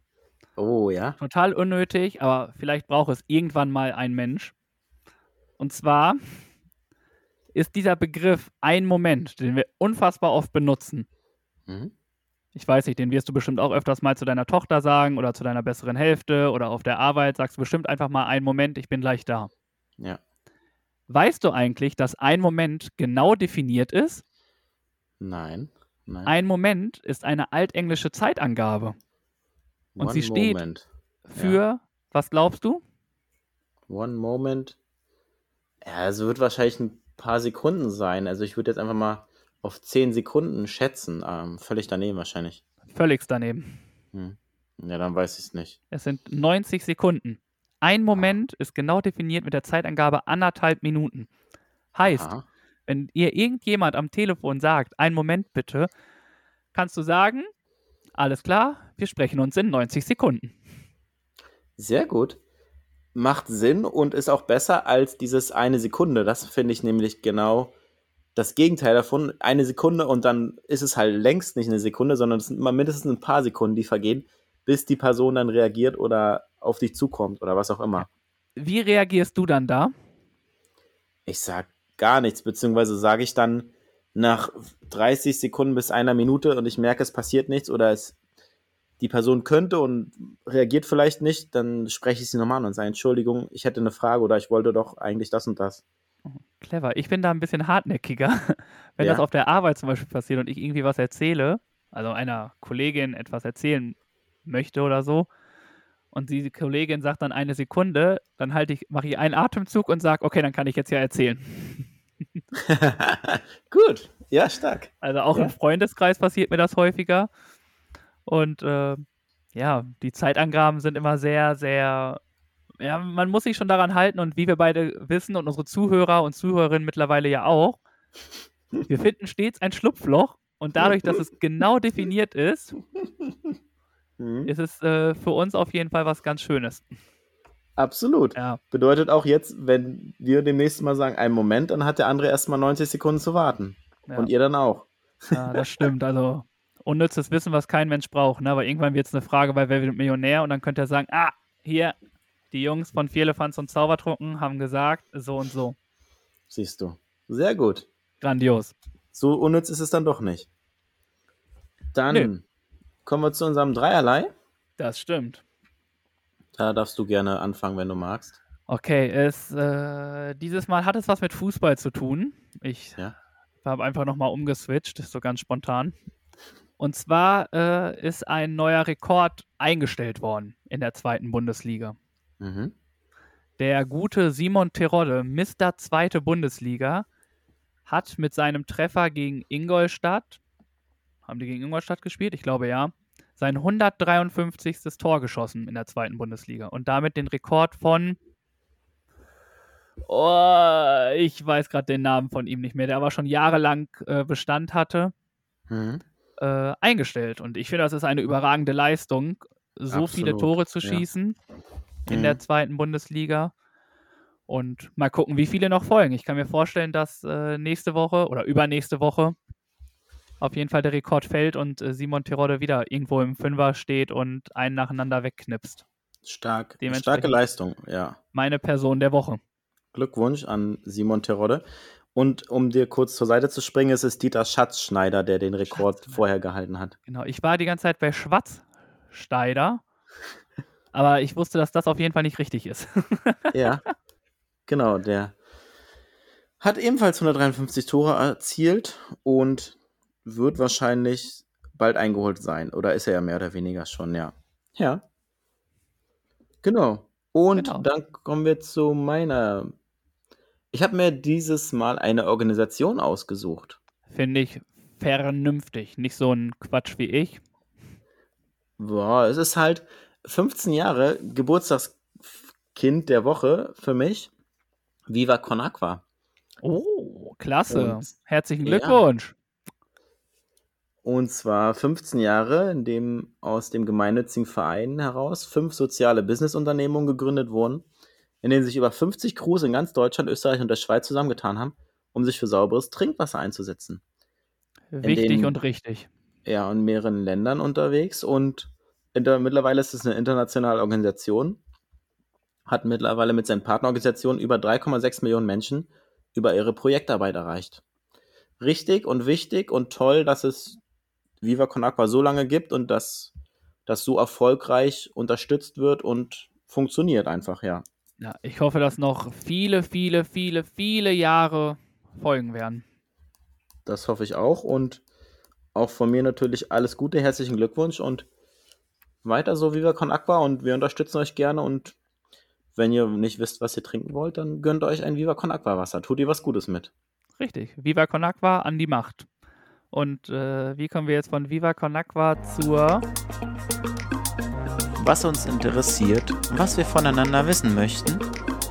Oh ja. Total unnötig, aber vielleicht braucht es irgendwann mal ein Mensch. Und zwar ist dieser Begriff ein Moment, den wir unfassbar oft benutzen. Mhm. Ich weiß nicht, den wirst du bestimmt auch öfters mal zu deiner Tochter sagen oder zu deiner besseren Hälfte oder auf der Arbeit sagst du bestimmt einfach mal einen Moment, ich bin gleich da. Ja. Weißt du eigentlich, dass ein Moment genau definiert ist? Nein. Nein. Ein Moment ist eine altenglische Zeitangabe und One sie steht- Moment. für, was glaubst du? One Moment. Ja, es wird wahrscheinlich ein paar Sekunden sein. Also ich würde jetzt einfach mal auf 10 Sekunden schätzen. Ähm, völlig daneben wahrscheinlich. Völlig daneben. Hm. Ja, dann weiß ich es nicht. Es sind 90 Sekunden. Ein Moment ist genau definiert mit der Zeitangabe anderthalb Minuten. Heißt, Aha. wenn ihr irgendjemand am Telefon sagt, einen Moment bitte, kannst du sagen, alles klar, wir sprechen uns in 90 Sekunden. Sehr gut. macht Sinn und ist auch besser als dieses eine Sekunde. Das finde ich nämlich genau das Gegenteil davon. Eine Sekunde und dann ist es halt längst nicht eine Sekunde, sondern es sind immer mindestens ein paar Sekunden, die vergehen, bis die Person dann reagiert oder auf dich zukommt oder was auch immer. Wie reagierst du dann da? Ich sag gar nichts, beziehungsweise sage ich dann nach 30 Sekunden bis einer Minute und ich merke, es passiert nichts oder es die Person könnte und reagiert vielleicht nicht, dann spreche ich sie nochmal an und sage, Entschuldigung, ich hätte eine Frage oder ich wollte doch eigentlich das und das. Clever. Ich bin da ein bisschen hartnäckiger. <laughs> Wenn ja. das auf der Arbeit zum Beispiel passiert und ich irgendwie was erzähle, also einer Kollegin etwas erzählen möchte oder so, und die Kollegin sagt dann eine Sekunde, dann halte ich, mache ich einen Atemzug und sage, okay, dann kann ich jetzt ja erzählen. <laughs> <laughs> Gut, ja, stark. Also auch ja. im Freundeskreis passiert mir das häufiger. Und äh, ja, die Zeitangaben sind immer sehr, sehr, ja, man muss sich schon daran halten und wie wir beide wissen und unsere Zuhörer und Zuhörerinnen mittlerweile ja auch, wir finden stets ein Schlupfloch und dadurch, dass es genau definiert ist, <laughs> Mhm. ist es äh, für uns auf jeden Fall was ganz Schönes. Absolut. Ja. Bedeutet auch jetzt, wenn wir demnächst mal sagen, einen Moment, dann hat der andere erstmal 90 Sekunden zu warten. Ja. Und ihr dann auch. Ja, das stimmt. Also unnützes Wissen, was kein Mensch braucht. Ne? Aber irgendwann wird es eine Frage bei Wer wird Millionär und dann könnt ihr sagen, ah, hier, die Jungs von Vierlefanz und Zaubertrunken haben gesagt, so und so. Siehst du. Sehr gut. Grandios. So unnütz ist es dann doch nicht. Dann Nö. kommen wir zu unserem Dreierlei. Das stimmt. Da darfst du gerne anfangen, wenn du magst. Okay, es, äh, dieses Mal hat es was mit Fußball zu tun. Ich Ja. habe einfach nochmal umgeswitcht, so ganz spontan. Und zwar äh, ist ein neuer Rekord eingestellt worden in der zweiten Bundesliga. Mhm. Der gute Simon Terodde, Mr. Zweite Bundesliga, hat mit seinem Treffer gegen Ingolstadt, haben die gegen Ingolstadt gespielt? Ich glaube ja, sein 153. Tor geschossen in der zweiten Bundesliga und damit den Rekord von, oh, ich weiß gerade den Namen von ihm nicht mehr, der aber schon jahrelang äh, Bestand hatte, Mhm. äh, eingestellt. Und ich finde, das ist eine überragende Leistung, so viele Absolut, Tore zu ja. schießen in Mhm. der zweiten Bundesliga. Und mal gucken, wie viele noch folgen. Ich kann mir vorstellen, dass äh, nächste Woche oder übernächste Woche auf jeden Fall der Rekord fällt und äh, Simon Terodde wieder irgendwo im Fünfer steht und einen nacheinander wegknipst. Stark. Starke Leistung, ja. Meine Person der Woche. Glückwunsch an Simon Terodde. Und um dir kurz zur Seite zu springen, es ist Dieter Schatzschneider, der den Rekord vorher gehalten hat. Genau. Ich war die ganze Zeit bei Schwarzsteider, <laughs> aber ich wusste, dass das auf jeden Fall nicht richtig ist. <laughs> Ja, genau, der hat ebenfalls 153 Tore erzielt und wird wahrscheinlich bald eingeholt sein. Oder ist er ja mehr oder weniger schon, ja. Ja. Genau. Und Genau. dann kommen wir zu meiner. Ich habe mir dieses Mal eine Organisation ausgesucht. Finde ich vernünftig. Nicht so ein Quatsch wie ich. Boah, es ist halt 15 Jahre Geburtstagskind der Woche für mich. Viva Con Aqua. Oh, klasse. Und- Herzlichen ja. Glückwunsch. Und zwar 15 Jahre, in dem aus dem gemeinnützigen Verein heraus fünf soziale Businessunternehmungen gegründet wurden, in denen sich über 50 Crews in ganz Deutschland, Österreich und der Schweiz zusammengetan haben, um sich für sauberes Trinkwasser einzusetzen. Wichtig den- und richtig. Ja, in mehreren Ländern unterwegs und inter, mittlerweile ist es eine internationale Organisation, hat mittlerweile mit seinen Partnerorganisationen über 3,6 Millionen Menschen über ihre Projektarbeit erreicht. Richtig und wichtig und toll, dass es Viva Con Aqua so lange gibt und dass das so erfolgreich unterstützt wird und funktioniert einfach, ja. Ja, ich hoffe, dass noch viele, viele, viele, viele Jahre folgen werden. Das hoffe ich auch und auch von mir natürlich alles Gute, herzlichen Glückwunsch und weiter so Viva Con Aqua und wir unterstützen euch gerne und wenn ihr nicht wisst, was ihr trinken wollt, dann gönnt euch ein Viva Con Aqua Wasser. Tut ihr was Gutes mit. Richtig. Viva Con Aqua an die Macht. Und äh, wie kommen wir jetzt von Viva Con Aqua zur was uns interessiert, was wir voneinander wissen möchten.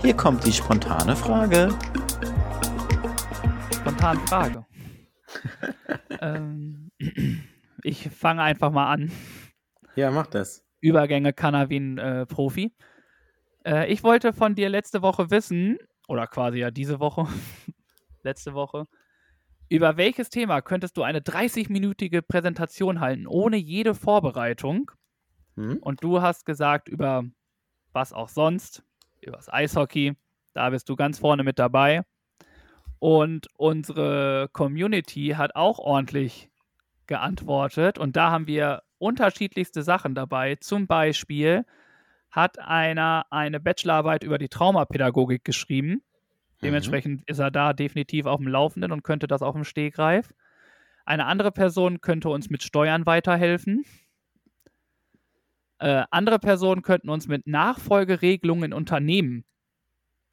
Hier kommt die spontane Frage. spontanen Frage? <laughs> ähm, ich fange einfach mal an. Ja, macht das. Übergänge kann er wie ein äh, Profi. Äh, ich wollte von dir letzte Woche wissen, oder quasi ja diese Woche, <laughs> letzte Woche, über welches Thema könntest du eine 30-minütige Präsentation halten, ohne jede Vorbereitung? Hm? Und du hast gesagt, über was auch sonst, über das Eishockey. Da bist du ganz vorne mit dabei. Und unsere Community hat auch ordentlich geantwortet. Und da haben wir unterschiedlichste Sachen dabei. Zum Beispiel hat einer eine Bachelorarbeit über die Traumapädagogik geschrieben. Dementsprechend ist er da definitiv auf dem Laufenden und könnte das auf dem Stegreif. Eine andere Person könnte uns mit Steuern weiterhelfen. Äh, andere Personen könnten uns mit Nachfolgeregelungen in Unternehmen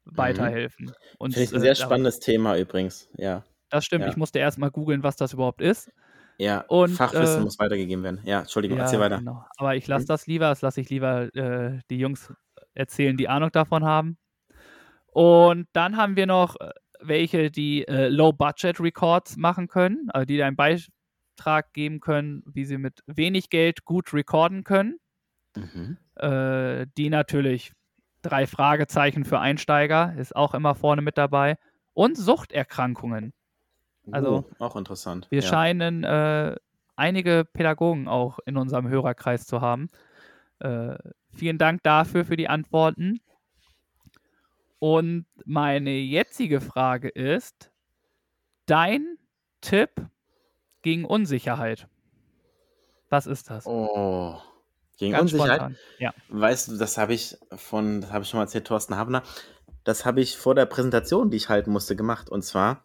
weiterhelfen. Und, Finde ich ein äh, sehr spannendes Thema übrigens. Ja. Das stimmt. Ja. Ich musste erst mal googeln, was das überhaupt ist. Ja, Und, Fachwissen äh, muss weitergegeben werden. Ja, Entschuldigung, Ja, erzähl weiter. Genau. Aber ich lasse Mhm. das lieber, das lasse ich lieber äh, die Jungs erzählen, die Ahnung davon haben. Und dann haben wir noch äh, welche, die äh, Low-Budget-Records machen können, also die einen Beitrag geben können, wie sie mit wenig Geld gut recorden können. Mhm. Äh, die natürlich drei Fragezeichen für Einsteiger ist auch immer vorne mit dabei. Und Suchterkrankungen. Also, uh, auch interessant. Wir ja. scheinen äh, einige Pädagogen auch in unserem Hörerkreis zu haben. Äh, vielen Dank dafür für die Antworten. Und meine jetzige Frage ist: Dein Tipp gegen Unsicherheit. Was ist das? Oh. Gegen Ganz Unsicherheit. spontan. Ja. Weißt du, das habe ich von, das habe ich schon mal erzählt, Thorsten Habner. Das habe ich vor der Präsentation, die ich halten musste, gemacht. Und zwar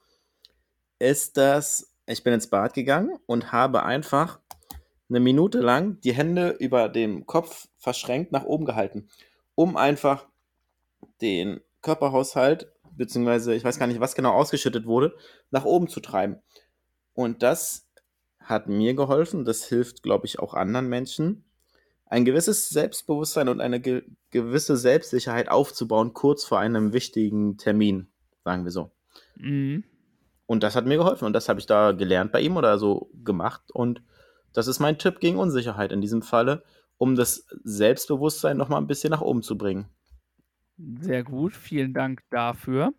ist das, ich bin ins Bad gegangen und habe einfach eine Minute lang die Hände über dem Kopf verschränkt nach oben gehalten, um einfach den Körperhaushalt, beziehungsweise ich weiß gar nicht, was genau ausgeschüttet wurde, nach oben zu treiben. Und das hat mir geholfen, das hilft, glaube ich, auch anderen Menschen, ein gewisses Selbstbewusstsein und eine ge gewisse Selbstsicherheit aufzubauen, kurz vor einem wichtigen Termin, sagen wir so. Mhm. Und das hat mir geholfen und das habe ich da gelernt bei ihm oder so gemacht. Und das ist mein Tipp gegen Unsicherheit in diesem Falle, um das Selbstbewusstsein nochmal ein bisschen nach oben zu bringen. Sehr gut. Vielen Dank dafür.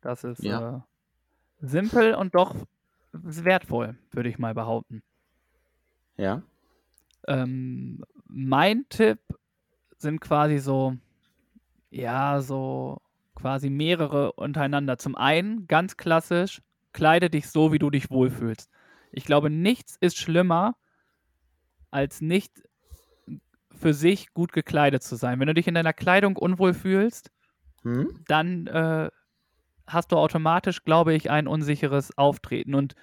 Das ist Ja. äh, simpel und doch wertvoll, würde ich mal behaupten. Ja. Ähm, mein Tipp sind quasi so, ja, so quasi mehrere untereinander. Zum einen, ganz klassisch, kleide dich so, wie du dich wohlfühlst. Ich glaube, nichts ist schlimmer, als nicht für sich gut gekleidet zu sein. Wenn du dich in deiner Kleidung unwohl fühlst, Hm? dann äh, hast du automatisch, glaube ich, ein unsicheres Auftreten. Und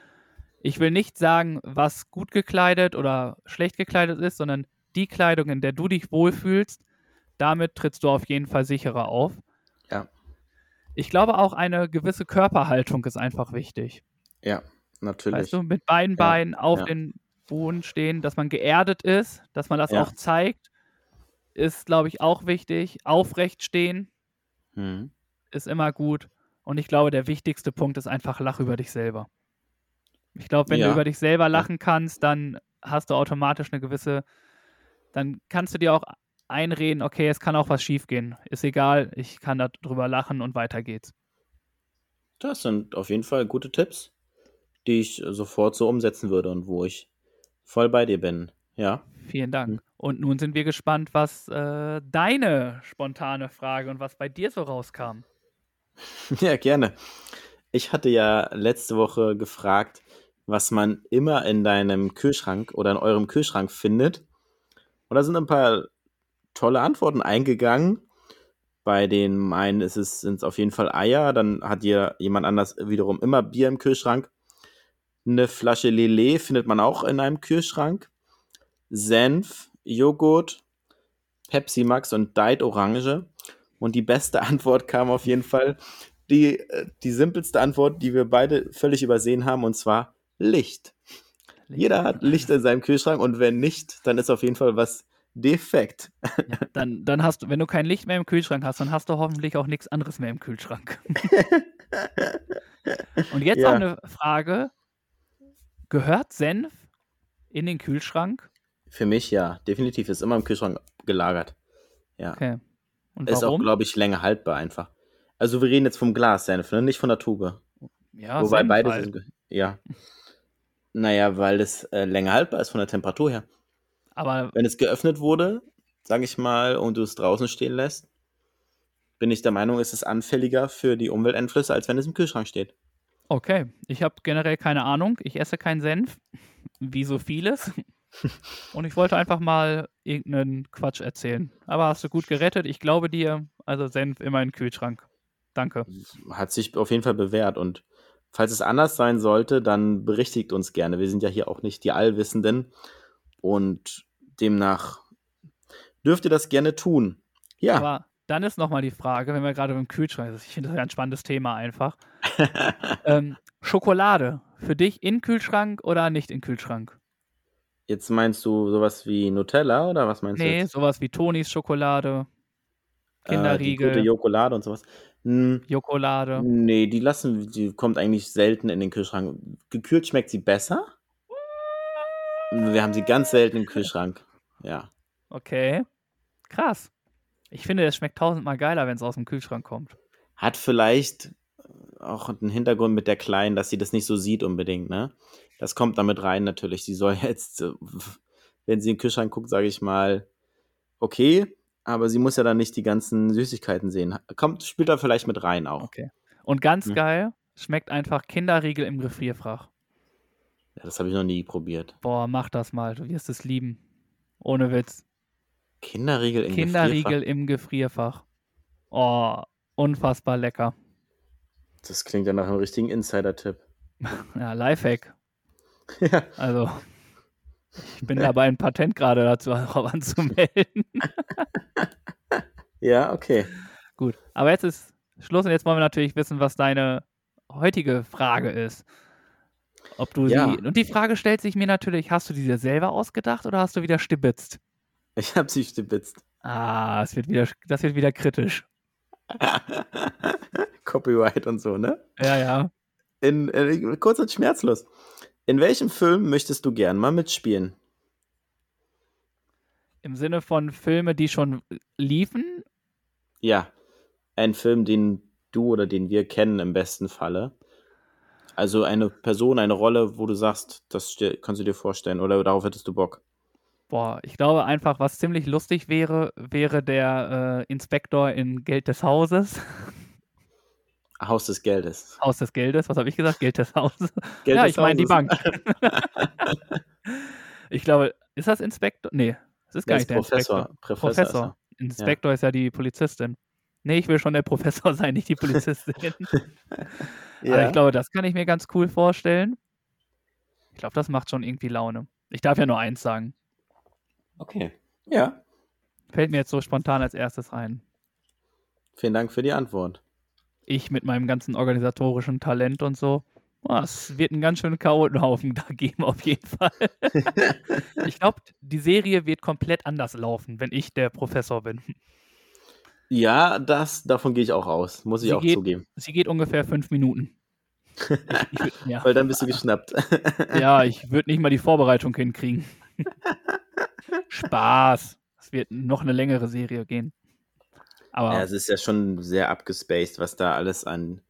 ich will nicht sagen, was gut gekleidet oder schlecht gekleidet ist, sondern die Kleidung, in der du dich wohlfühlst, damit trittst du auf jeden Fall sicherer auf. Ja. Ich glaube auch eine gewisse Körperhaltung ist einfach wichtig. Ja, natürlich. Weißt du, mit beiden Ja, Beinen auf ja. den Boden stehen, dass man geerdet ist, dass man das Ja. auch zeigt, ist, glaube ich, auch wichtig. Aufrecht stehen, Hm. ist immer gut. Und ich glaube, der wichtigste Punkt ist einfach, lach über dich selber. Ich glaube, wenn Ja. du über dich selber lachen kannst, dann hast du automatisch eine gewisse, dann kannst du dir auch einreden, okay, es kann auch was schiefgehen. Ist egal, ich kann darüber lachen und weiter geht's. Das sind auf jeden Fall gute Tipps, die ich sofort so umsetzen würde und wo ich voll bei dir bin. Ja. Vielen Dank. Hm. Und nun sind wir gespannt, was äh, deine spontane Frage und was bei dir so rauskam. <laughs> Ja, gerne. Ich hatte ja letzte Woche gefragt, was man immer in deinem Kühlschrank oder in eurem Kühlschrank findet. Und da sind ein paar tolle Antworten eingegangen. Bei den meinen ist es, sind es auf jeden Fall Eier. Dann hat hier jemand anders wiederum immer Bier im Kühlschrank. Eine Flasche Lillet findet man auch in einem Kühlschrank. Senf, Joghurt, Pepsi Max und Diet Orange. Und die beste <laughs> Antwort kam auf jeden Fall die, äh, die simpelste Antwort, die wir beide völlig übersehen haben, und zwar Licht. Jeder hat Licht in seinem Kühlschrank und wenn nicht, dann ist auf jeden Fall was defekt. Ja, dann, dann hast du, wenn du kein Licht mehr im Kühlschrank hast, dann hast du hoffentlich auch nichts anderes mehr im Kühlschrank. <laughs> Und jetzt Ja. noch eine Frage. Gehört Senf in den Kühlschrank? Für mich ja, definitiv ist immer im Kühlschrank gelagert. Ja. Okay. Und Ist auch, glaube ich, länger haltbar einfach. Also wir reden jetzt vom Glassenf, ne? nicht von der Tube. ja, Wobei Senf beides halt. sind, ge- ja. Naja, weil es äh, länger haltbar ist von der Temperatur her. Aber Wenn es geöffnet wurde, sage ich mal, und du es draußen stehen lässt, bin ich der Meinung, ist es anfälliger für die Umwelteinflüsse, als wenn es im Kühlschrank steht. Okay, ich habe generell keine Ahnung. Ich esse keinen Senf, wie so vieles. <laughs> Und ich wollte einfach mal irgendeinen Quatsch erzählen. Aber hast du gut gerettet. Ich glaube dir. Also Senf immer in den Kühlschrank. Danke. Hat sich auf jeden Fall bewährt. Und falls es anders sein sollte, dann berichtigt uns gerne. Wir sind ja hier auch nicht die Allwissenden. Und demnach dürft ihr das gerne tun. Ja, Aber dann ist nochmal die Frage, wenn wir gerade beim Kühlschrank sind. Ich finde das ja ein spannendes Thema einfach. <laughs> ähm, Schokolade. Für dich in Kühlschrank oder nicht in Kühlschrank? jetzt meinst du sowas wie Nutella oder was meinst du? Nee, sowas wie Tonis Schokolade, Äh, die Kinderriegel, gute Jokolade und sowas. Hm, Jokolade. Nee, die lassen, die kommt eigentlich selten in den Kühlschrank. Gekühlt schmeckt sie besser. Wir haben sie ganz selten im Kühlschrank. Ja. Okay. Krass. Ich finde, es schmeckt tausendmal geiler, wenn es aus dem Kühlschrank kommt. Hat vielleicht auch einen Hintergrund mit der Kleinen, dass sie das nicht so sieht unbedingt, ne? Das kommt damit rein natürlich. Sie soll <laughs> jetzt, äh, wenn sie in den Kühlschrank guckt, sage ich mal, okay, aber sie muss ja dann nicht die ganzen Süßigkeiten sehen. Kommt, spielt da vielleicht mit rein auch. Okay. Und ganz Ja. geil, schmeckt einfach Kinderriegel im Gefrierfach. Ja, das habe ich noch nie probiert. Boah, mach das mal, du wirst es lieben. Ohne Witz. Kinderriegel in Kinderriegel im Gefrierfach. Oh, unfassbar lecker. Das klingt ja nach einem richtigen Insider-Tipp. <laughs> Ja, Lifehack. <laughs> ja. Also, ich bin dabei, ein Patent gerade dazu <laughs> anzumelden. Ja, okay. Gut, aber jetzt ist Schluss und jetzt wollen wir natürlich wissen, was deine heutige Frage ist. Ob du Ja. sie. Und die Frage stellt sich mir natürlich: Hast du die dir selber ausgedacht oder hast du wieder stibitzt? Ich habe sie stibitzt. Ah, es wird wieder, das wird wieder kritisch. Copyright und so, ne? Ja, ja. In, äh, kurz und schmerzlos. In welchem Film möchtest du gern mal mitspielen? Im Sinne von Filme, die schon liefen. Ja, ein Film, den du oder den wir kennen im besten Falle. Also eine Person, eine Rolle, wo du sagst, das kannst du dir vorstellen oder darauf hättest du Bock. Boah, ich glaube einfach, was ziemlich lustig wäre, wäre der äh, Inspektor in Geld des Hauses. <laughs> Haus des Geldes. Haus des Geldes, was habe ich gesagt? Geld des Hauses. <laughs> Geld ja, des ich meine die. Bank. <laughs> ich glaube, ist das Inspektor? Nee, es ist gar Der nicht ist der Professor. Inspektor. Professor. ist Professor. Inspektor ist ja die Polizistin. Nee, ich will schon der Professor <laughs> sein, nicht die Polizistin. er. Aber Ja. ich glaube, das kann ich mir ganz cool vorstellen. Ich glaube, das macht schon irgendwie Laune. Ich darf ja nur eins sagen. okay. Ja. Fällt mir jetzt so spontan als erstes ein. Vielen Dank für die Antwort. Ich mit meinem ganzen organisatorischen Talent und so. Oh, es wird einen ganz schönen Chaotenhaufen da geben, auf jeden Fall. <laughs> ich glaube, die Serie wird komplett anders laufen, wenn ich der Professor bin. Ja, das, davon gehe ich auch aus. Muss ich Sie auch geht- zugeben. Sie geht ungefähr fünf Minuten. Ich, ich <laughs> ja. Weil dann bist du geschnappt. <laughs> ja, ich würde nicht mal die Vorbereitung hinkriegen. Spaß. Es wird noch eine längere Serie gehen. Aber Ja, es ist ja schon sehr abgespaced, was da alles an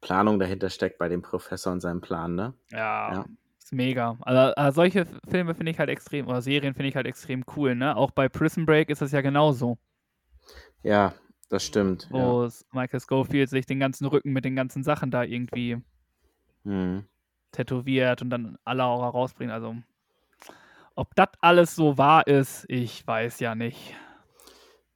Planung dahinter steckt bei dem Professor und seinem Plan, ne? Ja, Ja. ist mega. Also, also solche Filme finde ich halt extrem, oder Serien finde ich halt extrem cool, ne? Auch bei Prison Break ist es ja genauso, Ja, das stimmt. Ja. wo es Michael Schofield sich den ganzen Rücken mit den ganzen Sachen da irgendwie Hm. tätowiert und dann alle auch rausbringt. Also, ob das alles so wahr ist, ich weiß ja nicht.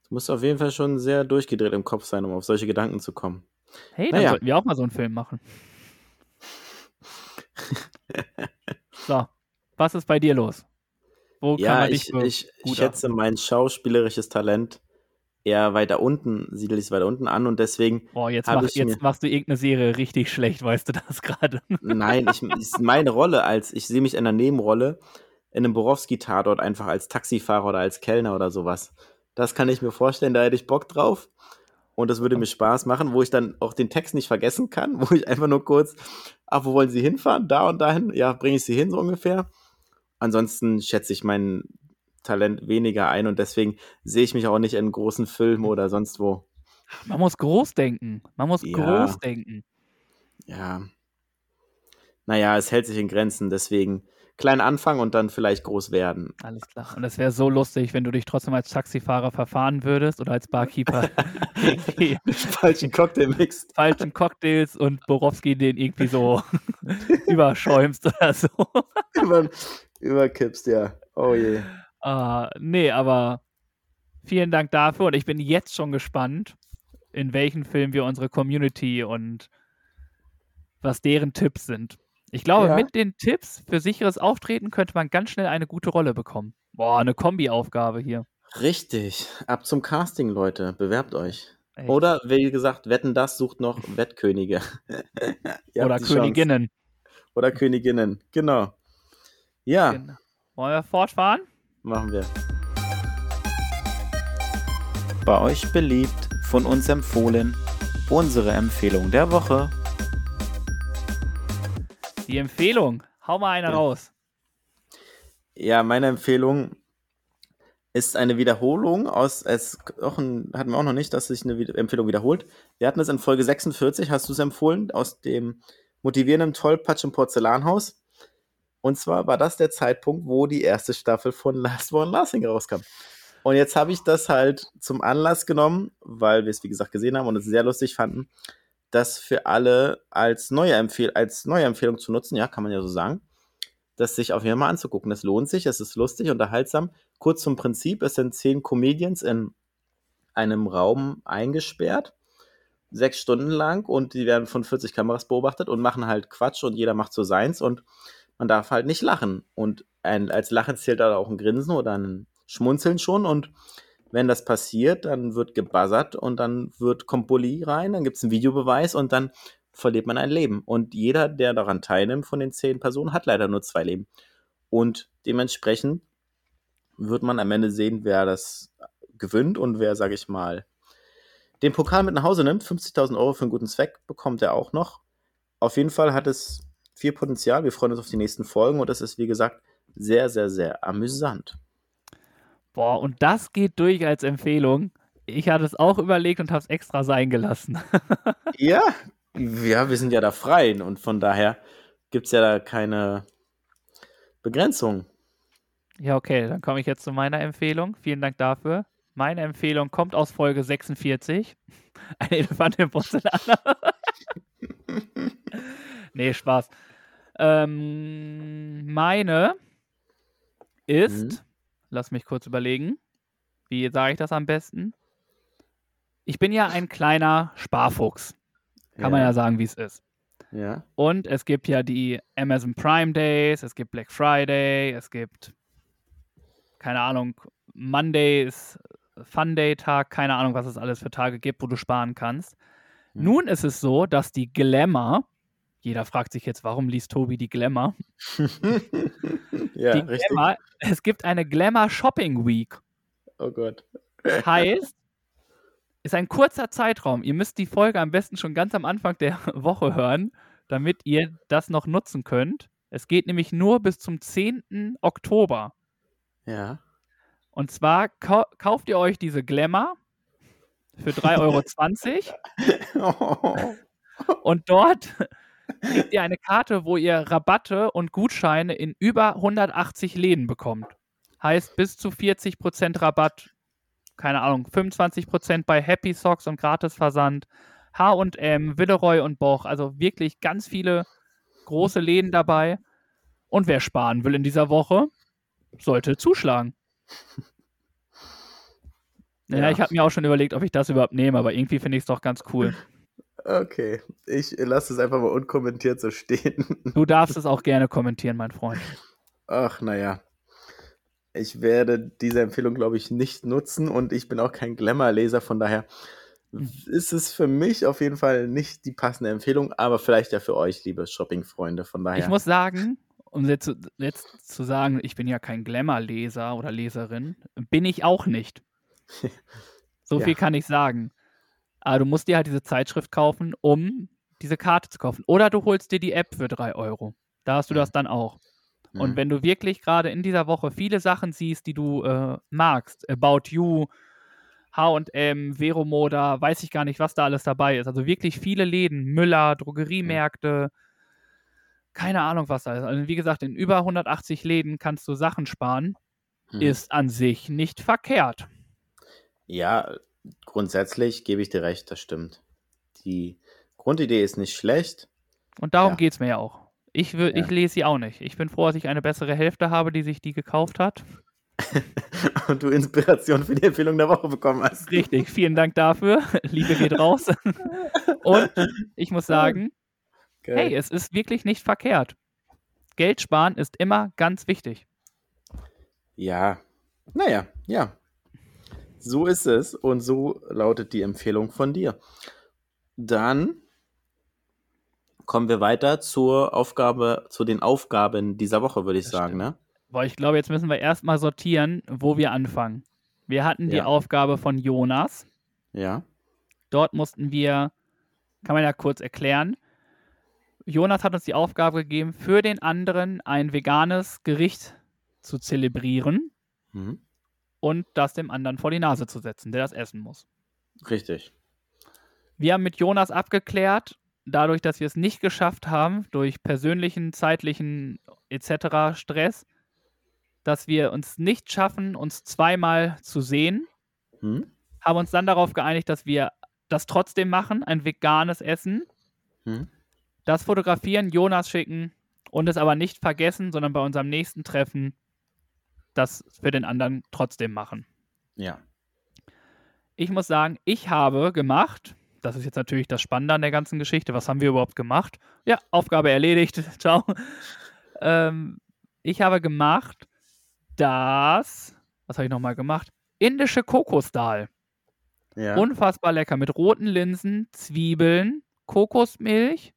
Du musst auf jeden Fall schon sehr durchgedreht im Kopf sein, um auf solche Gedanken zu kommen. Hey, dann Naja. sollten wir auch mal so einen Film machen. <laughs> so, was ist bei dir los? Wo kann ja, man ich, dich so ich, ich gut schätze mein schauspielerisches Talent eher weiter unten, siedle ich es weiter unten an und deswegen, Boah, jetzt, mach, ich jetzt machst du irgendeine Serie richtig schlecht, weißt du das gerade? <laughs> nein, ich, ist meine Rolle als, ich sehe mich in einer Nebenrolle in einem Borowski-Tatort einfach als Taxifahrer oder als Kellner oder sowas. Das kann ich mir vorstellen, da hätte ich Bock drauf. Und das würde mir Spaß machen, wo ich dann auch den Text nicht vergessen kann, <laughs> wo ich einfach nur kurz, ach, wo wollen Sie hinfahren? Da und dahin? Ja, bringe ich Sie hin, so ungefähr. Ansonsten schätze ich mein Talent weniger ein und deswegen sehe ich mich auch nicht in großen Filmen oder sonst wo. Man muss groß denken. Man muss Ja. groß denken. Ja. Naja, es hält sich in Grenzen, deswegen klein anfangen und dann vielleicht groß werden. Alles klar. Und es wäre so lustig, wenn du dich trotzdem als Taxifahrer verfahren würdest oder als Barkeeper <laughs> Falschen Cocktail mixt. falschen Cocktails und Borowski den irgendwie so <laughs> überschäumst oder so. <laughs> Über, überkippst, ja. Oh je. Ah, nee, aber vielen Dank dafür und ich bin jetzt schon gespannt, in welchen Film wir unsere Community und was deren Tipps sind. Ich glaube, Ja. mit den Tipps für sicheres Auftreten könnte man ganz schnell eine gute Rolle bekommen. Boah, eine Kombi-Aufgabe hier. Richtig. Ab zum Casting, Leute. Bewerbt euch. Echt. Oder, wie gesagt, Wetten, das sucht noch <laughs> Wettkönige. Oder Chance. Königinnen. Oder Königinnen. Genau. Ja, Genau. Wollen wir fortfahren? machen wir. Bei euch beliebt, von uns empfohlen, unsere Empfehlung der Woche. Die Empfehlung. Hau mal eine Ja. raus. Ja, meine Empfehlung ist eine Wiederholung aus, es ein, hatten wir auch noch nicht, dass sich eine Empfehlung wiederholt. Wir hatten es in Folge 46, hast du es empfohlen, aus dem motivierenden Tollpatsch im Porzellanhaus. Und zwar war das der Zeitpunkt, wo die erste Staffel von Last One Lasting rauskam. Und jetzt habe ich das halt zum Anlass genommen, weil wir es wie gesagt gesehen haben und es sehr lustig fanden, das für alle als neue, Empfehl als neue Empfehlung zu nutzen, ja, kann man ja so sagen das sich auf jeden Fall mal anzugucken. Es lohnt sich, es ist lustig, unterhaltsam. Kurz zum Prinzip, es sind zehn Comedians in einem Raum eingesperrt, sechs Stunden lang und die werden von 40 Kameras beobachtet und machen halt Quatsch und jeder macht so seins und man darf halt nicht lachen. Und ein, als Lachen zählt da auch ein Grinsen oder ein Schmunzeln schon und wenn das passiert, dann wird gebuzzert und dann wird kommt Bulli rein, dann gibt es einen Videobeweis und dann verliert man ein Leben. Und jeder, der daran teilnimmt von den zehn Personen, hat leider nur zwei Leben. Und dementsprechend wird man am Ende sehen, wer das gewinnt und wer, sage ich mal, den Pokal mit nach Hause nimmt. 50.000 Euro für einen guten Zweck bekommt er auch noch. Auf jeden Fall hat es viel Potenzial. Wir freuen uns auf die nächsten Folgen und es ist, wie gesagt, sehr, sehr, sehr amüsant. Boah, und das geht durch als Empfehlung. Ich hatte es auch überlegt und habe es extra sein gelassen. <laughs> Ja, ja, wir sind ja da frei und von daher gibt es ja da keine Begrenzung. Ja, okay, dann komme ich jetzt zu meiner Empfehlung. Vielen Dank dafür. Meine Empfehlung kommt aus Folge 46. <laughs> Ein Elefant im Porzellan. <laughs> nee, Spaß. Ähm, meine ist, Mhm. Lass mich kurz überlegen, wie sage ich das am besten? Ich bin ja ein kleiner Sparfuchs. Kann man ja sagen, wie es ist. Ja. Und es gibt ja die Amazon Prime Days, es gibt Black Friday, es gibt, keine Ahnung, Monday ist Fun Day Tag, keine Ahnung, was es alles für Tage gibt, wo du sparen kannst. Hm. Nun ist es so, dass die Glamour, jeder fragt sich jetzt, warum liest Tobi die Glamour? <laughs> ja, die richtig. Glamour, es gibt eine Glamour Shopping Week. Oh Gott. Heißt, ist ein kurzer Zeitraum. Ihr müsst die Folge am besten schon ganz am Anfang der <laughs> Woche hören, damit ihr das noch nutzen könnt. Es geht nämlich nur bis zum 10. Oktober. Ja. Und zwar kau kauft ihr euch diese Glamour für 3,20 Euro <laughs> und dort kriegt ihr eine Karte, wo ihr Rabatte und Gutscheine in über 180 Läden bekommt. Heißt bis zu 40% Rabatt, keine Ahnung, 25% bei Happy Socks und Gratisversand, H&M, Villeroy und Boch, also wirklich ganz viele große Läden dabei. Und wer sparen will in dieser Woche, sollte zuschlagen. <laughs> Ja, Ja. ich habe mir auch schon überlegt, ob ich das überhaupt nehme, aber irgendwie finde ich es doch ganz cool. Okay. Ich lasse es einfach mal unkommentiert so stehen. Du darfst es auch gerne kommentieren, mein Freund. Ach, naja. Ich werde diese Empfehlung, glaube ich, nicht nutzen und ich bin auch kein Glamour-Leser, von daher Hm. ist es für mich auf jeden Fall nicht die passende Empfehlung, aber vielleicht ja für euch, liebe Shopping-Freunde, von daher. Ich muss sagen, um jetzt, zu- jetzt zu sagen, ich bin ja kein Glamour-Leser oder Leserin, bin ich auch nicht. <laughs> So Ja. viel kann ich sagen. Aber du musst dir halt diese Zeitschrift kaufen, um diese Karte zu kaufen. Oder du holst dir die App für 3 Euro. Da hast du Mhm. das dann auch. Und Mhm. wenn du wirklich gerade in dieser Woche viele Sachen siehst, die du äh, magst, About You, H&M, Veromoda, weiß ich gar nicht, was da alles dabei ist. Also wirklich viele Läden, Müller, Drogeriemärkte, keine Ahnung, was da ist. Also wie gesagt, in über 180 Läden kannst du Sachen sparen. Mhm. Ist an sich nicht verkehrt. Ja, grundsätzlich gebe ich dir recht, das stimmt. Die Grundidee ist nicht schlecht. Und darum Ja. geht es mir ja auch. Ich, will, Ja. ich lese sie auch nicht. Ich bin froh, dass ich eine bessere Hälfte habe, die sich die gekauft hat. <laughs> Und du Inspiration für die Empfehlung der Woche bekommen hast. Richtig, vielen Dank dafür. <laughs> Liebe geht raus. <laughs> Und ich muss sagen, Geil. hey, es ist wirklich nicht verkehrt. Geld sparen ist immer ganz wichtig. Ja, naja, ja. So ist es und so lautet die Empfehlung von dir. Dann kommen wir weiter zur Aufgabe, zu den Aufgaben dieser Woche, würde ich Das sagen, ne? Boah, ich glaube, jetzt müssen wir erstmal sortieren, wo wir anfangen. Wir hatten die Ja. Aufgabe von Jonas. Ja. Dort mussten wir, kann man ja kurz erklären. Jonas hat uns die Aufgabe gegeben, für den anderen ein veganes Gericht zu zelebrieren Mhm. Und das dem anderen vor die Nase zu setzen, der das essen muss. Richtig. Wir haben mit Jonas abgeklärt, dadurch, dass wir es nicht geschafft haben, durch persönlichen, zeitlichen etc. Stress, dass wir uns nicht schaffen, uns zweimal zu sehen, Hm? haben uns dann darauf geeinigt, dass wir das trotzdem machen, ein veganes Essen, Hm? das fotografieren, Jonas schicken und es aber nicht vergessen, sondern bei unserem nächsten Treffen das für den anderen trotzdem machen. Ja. Ich muss sagen, ich habe gemacht, das ist jetzt natürlich das Spannende an der ganzen Geschichte, was haben wir überhaupt gemacht? Ja, Aufgabe erledigt, <laughs> ciao. Ähm, ich habe gemacht das, was habe ich nochmal gemacht? Indische Kokosdahl. Ja. Unfassbar lecker mit roten Linsen, Zwiebeln, Kokosmilch,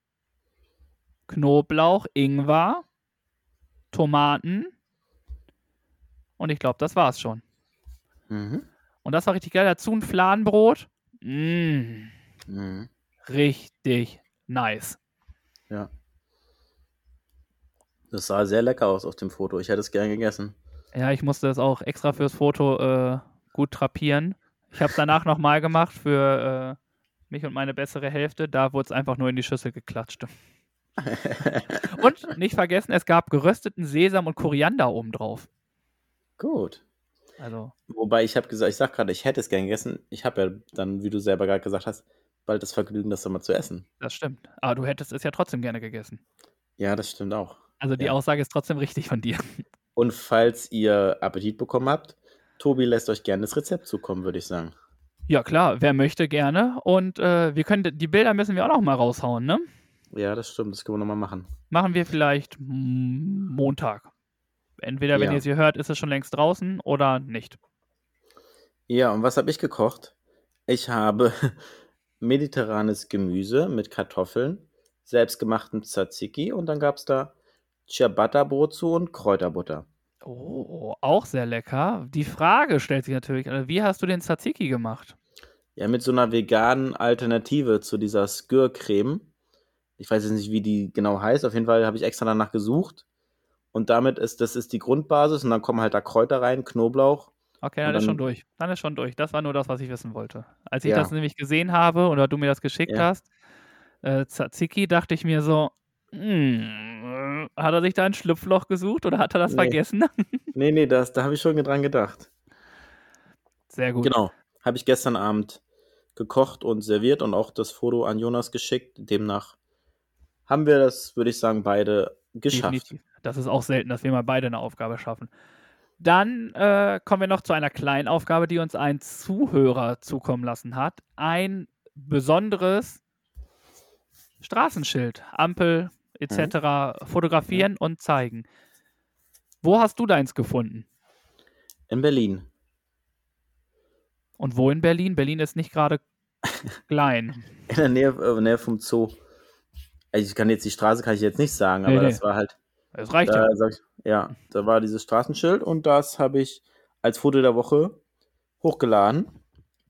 Knoblauch, Ingwer, Tomaten. Und ich glaube, das war's schon. Mhm. Und das war richtig geil. Dazu ein Fladenbrot. Mmh, Mhm. richtig nice. Ja. Das sah sehr lecker aus auf dem Foto. Ich hätte es gern gegessen. Ja, ich musste das auch extra fürs Foto äh, gut trapieren. Ich habe es danach <laughs> nochmal gemacht für äh, mich und meine bessere Hälfte. Da wurde es einfach nur in die Schüssel geklatscht. <laughs> Und nicht vergessen, es gab gerösteten Sesam und Koriander obendrauf. Gut. Also, Wobei ich habe gesagt, ich sag gerade, ich hätte es gern gegessen. Ich habe ja dann, wie du selber gerade gesagt hast, bald das Vergnügen, das mal zu essen. das stimmt. Aber du hättest es ja trotzdem gerne gegessen. Ja, das stimmt auch. Also die Ja. Aussage ist trotzdem richtig von dir. <laughs> Und falls ihr Appetit bekommen habt, Tobi lässt euch gerne das Rezept zukommen, würde ich sagen. Ja, klar, wer möchte gerne. Und äh, wir können, die Bilder müssen wir auch noch mal raushauen, ne? Ja, das stimmt, das können wir nochmal machen. Machen wir vielleicht Montag. Entweder, wenn Ja. ihr es hier hört, ist es schon längst draußen oder nicht. Ja, und was habe ich gekocht? Ich habe <laughs> mediterranes Gemüse mit Kartoffeln, selbstgemachtem Tzatziki und dann gab es da Ciabatta-Brot zu und Kräuterbutter. Oh, auch sehr lecker. Die Frage stellt sich natürlich, also wie hast du den Tzatziki gemacht? Ja, mit so einer veganen Alternative zu dieser Skür-Creme. Ich weiß jetzt nicht, wie die genau heißt. Auf jeden Fall habe ich extra danach gesucht. Und damit ist, das ist die Grundbasis und dann kommen halt da Kräuter rein, Knoblauch. Okay, dann, Und ist schon dann- durch. Dann ist schon durch. Das war nur das, was ich wissen wollte. Als ich Ja. das nämlich gesehen habe oder du mir das geschickt Ja. hast, äh, Tzatziki, dachte ich mir so, hm, hat er sich da ein Schlupfloch gesucht oder hat er das Nee. vergessen? <laughs> Nee, nee, das, da habe ich schon dran gedacht. Sehr gut. Genau. Habe ich gestern Abend gekocht und serviert und auch das Foto an Jonas geschickt. Demnach haben wir das, würde ich sagen, beide geschafft. Definitiv. Das ist auch selten, dass wir mal beide eine Aufgabe schaffen. Dann äh, kommen wir noch zu einer kleinen Aufgabe, die uns ein Zuhörer zukommen lassen hat. Ein besonderes Straßenschild, Ampel etc. fotografieren und zeigen. Wo hast du deins gefunden? In Berlin. Und wo in Berlin? Berlin ist nicht gerade <laughs> klein. In der Nähe, äh, in der Nähe vom Zoo. Also ich kann jetzt die Straße kann ich jetzt nicht sagen, Nee, aber nee. das war halt, Das reicht ja. da, sag ich, ja, da war dieses Straßenschild und das habe ich als Foto der Woche hochgeladen.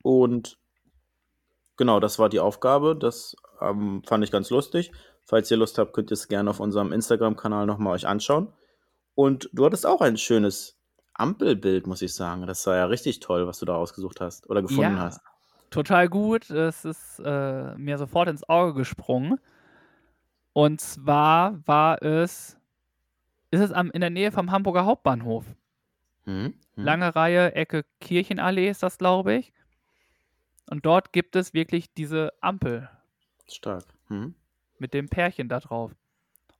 Und genau, das war die Aufgabe. Das ähm, fand ich ganz lustig. Falls ihr Lust habt, könnt ihr es gerne auf unserem Instagram-Kanal nochmal euch anschauen. Und du hattest auch ein schönes Ampelbild, muss ich sagen. Das war ja richtig toll, was du da ausgesucht hast oder gefunden Ja. hast. Total gut. Es ist äh, mir sofort ins Auge gesprungen. Und zwar war es, ist es am, in der Nähe vom Hamburger Hauptbahnhof. Hm? Hm? Lange Reihe, Ecke Kirchenallee ist das, glaube ich. Und dort gibt es wirklich diese Ampel Stark. Hm? mit dem Pärchen da drauf.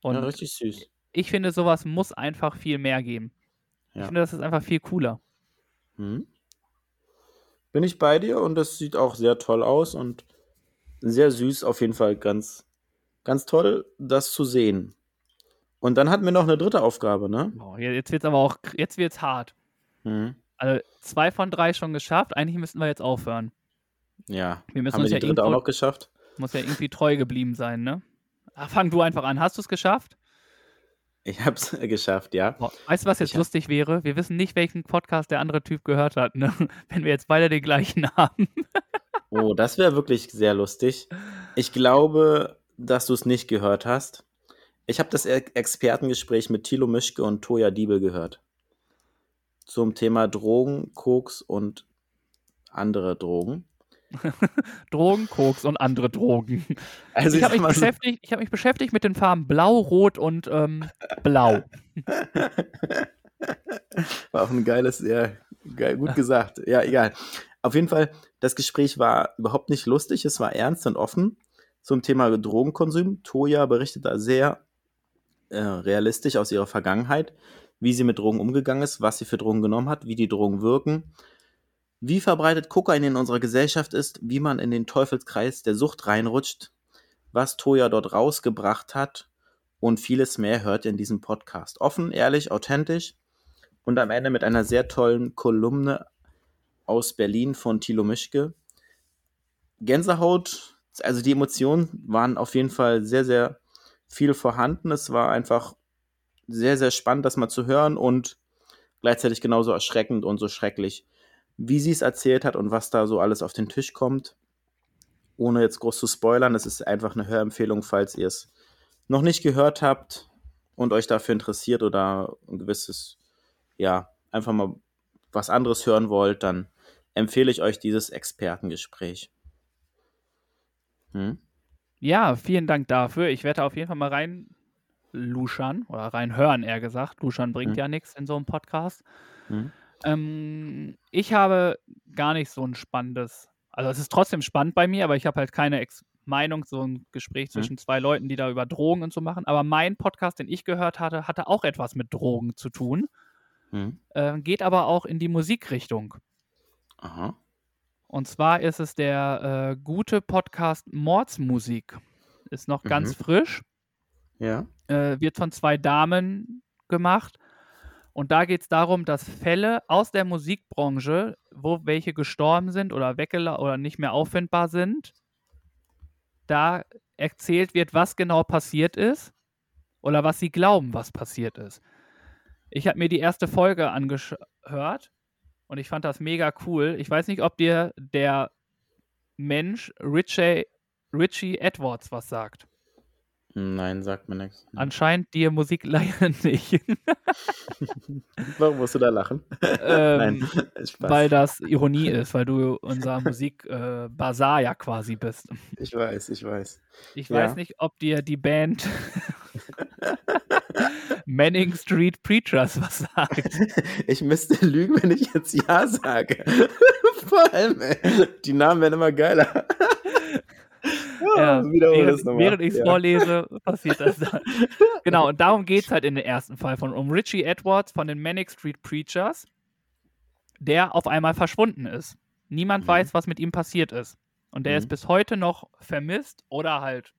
Und ja, richtig süß. ich finde, sowas muss einfach viel mehr geben. Ich Ja. finde, das ist einfach viel cooler. Hm? Bin ich bei dir und das sieht auch sehr toll aus und sehr süß, auf jeden Fall ganz, ganz toll, das zu sehen. Und dann hatten wir noch eine dritte Aufgabe, ne? Je- jetzt wird es aber auch, jetzt wird's hart. Hm? Also zwei von drei schon geschafft. Eigentlich müssten wir jetzt aufhören. Ja. Wir müssen Haben wir uns die ja dritte auch noch geschafft? muss ja irgendwie treu geblieben sein, ne? Ach, fang du einfach an. Hast du es geschafft? Ich hab's <laughs> geschafft, ja. Boah, weißt du, was jetzt Ich hab- lustig wäre? Wir wissen nicht, welchen Podcast der andere Typ gehört hat, ne? <laughs> Wenn wir jetzt beide den gleichen <laughs> haben. Oh, das wäre wirklich sehr lustig. Ich glaube, dass du es nicht gehört hast. Ich habe das E- Expertengespräch mit Thilo Mischke und Toja Diebel gehört. Zum Thema Drogen, Koks und andere Drogen. <laughs> Drogen, Koks und andere Drogen. Also ich habe mich, beschäftigt, ich hab mich beschäftigt mit den Farben Blau, Rot und ähm, Blau. <laughs> War auch ein geiles, ja, geil, gut gesagt. Ja, egal. Auf jeden Fall, das Gespräch war überhaupt nicht lustig, es war ernst und offen zum Thema Drogenkonsum. Toja berichtet da sehr äh, realistisch aus ihrer Vergangenheit, wie sie mit Drogen umgegangen ist, was sie für Drogen genommen hat, wie die Drogen wirken, wie verbreitet Kokain in unserer Gesellschaft ist, wie man in den Teufelskreis der Sucht reinrutscht, was Toja dort rausgebracht hat und vieles mehr hört ihr in diesem Podcast. Offen, ehrlich, authentisch und am Ende mit einer sehr tollen Kolumne aus Berlin von Thilo Mischke. Gänsehaut, also die Emotionen waren auf jeden Fall sehr, sehr viel vorhanden. Es war einfach sehr, sehr spannend, das mal zu hören und gleichzeitig genauso erschreckend und so schrecklich, wie sie es erzählt hat und was da so alles auf den Tisch kommt. Ohne jetzt groß zu spoilern, es ist einfach eine Hörempfehlung, falls ihr es noch nicht gehört habt und euch dafür interessiert oder ein gewisses, ja, einfach mal was anderes hören wollt, dann empfehle ich euch dieses Expertengespräch. Hm? Ja, vielen Dank dafür. Ich werde auf jeden Fall mal rein luschern oder reinhören, eher gesagt. Luschern bringt Mhm. ja nichts in so einem Podcast. Hm? Ähm, ich habe gar nicht so ein spannendes, also es ist trotzdem spannend bei mir, aber ich habe halt keine Ex Meinung, so ein Gespräch zwischen zwei Leuten, die da über Drogen und so machen. Aber mein Podcast, den ich gehört hatte, hatte auch etwas mit Drogen zu tun, Hm? äh, geht aber auch in die Musikrichtung. Aha. Und zwar ist es der äh, gute Podcast Mordsmusik. Ist noch ganz Mhm. frisch. Ja. Äh, wird von zwei Damen gemacht. Und da geht es darum, dass Fälle aus der Musikbranche, wo welche gestorben sind oder weggelaufen oder nicht mehr auffindbar sind, da erzählt wird, was genau passiert ist oder was sie glauben, was passiert ist. Ich habe mir die erste Folge angehört und ich fand das mega cool. Ich weiß nicht, ob dir der Mensch Richie, Richie Edwards was sagt. Nein, sagt mir nichts. Anscheinend dir Musik leider <laughs> nicht. <laughs> Warum musst du da lachen? ähm, Nein, Spaß. weil das Ironie ist, weil du unser Musik-Bazar äh, ja quasi bist. ich weiß, ich weiß. Ich Ja. weiß nicht, ob dir die Band <laughs> Manning Street Preachers was sagt. <laughs> Ich müsste lügen, wenn ich jetzt Ja sage. <laughs> Vor allem, ey, die Namen werden immer geiler. <laughs> Ja, wiederhole während während ich es Ja. vorlese, passiert das dann. genau, und darum geht es halt in den ersten Fall von um Richie Edwards von den Manic Street Preachers, der auf einmal verschwunden ist. Niemand Mhm. weiß, was mit ihm passiert ist. Und der Mhm. ist bis heute noch vermisst oder halt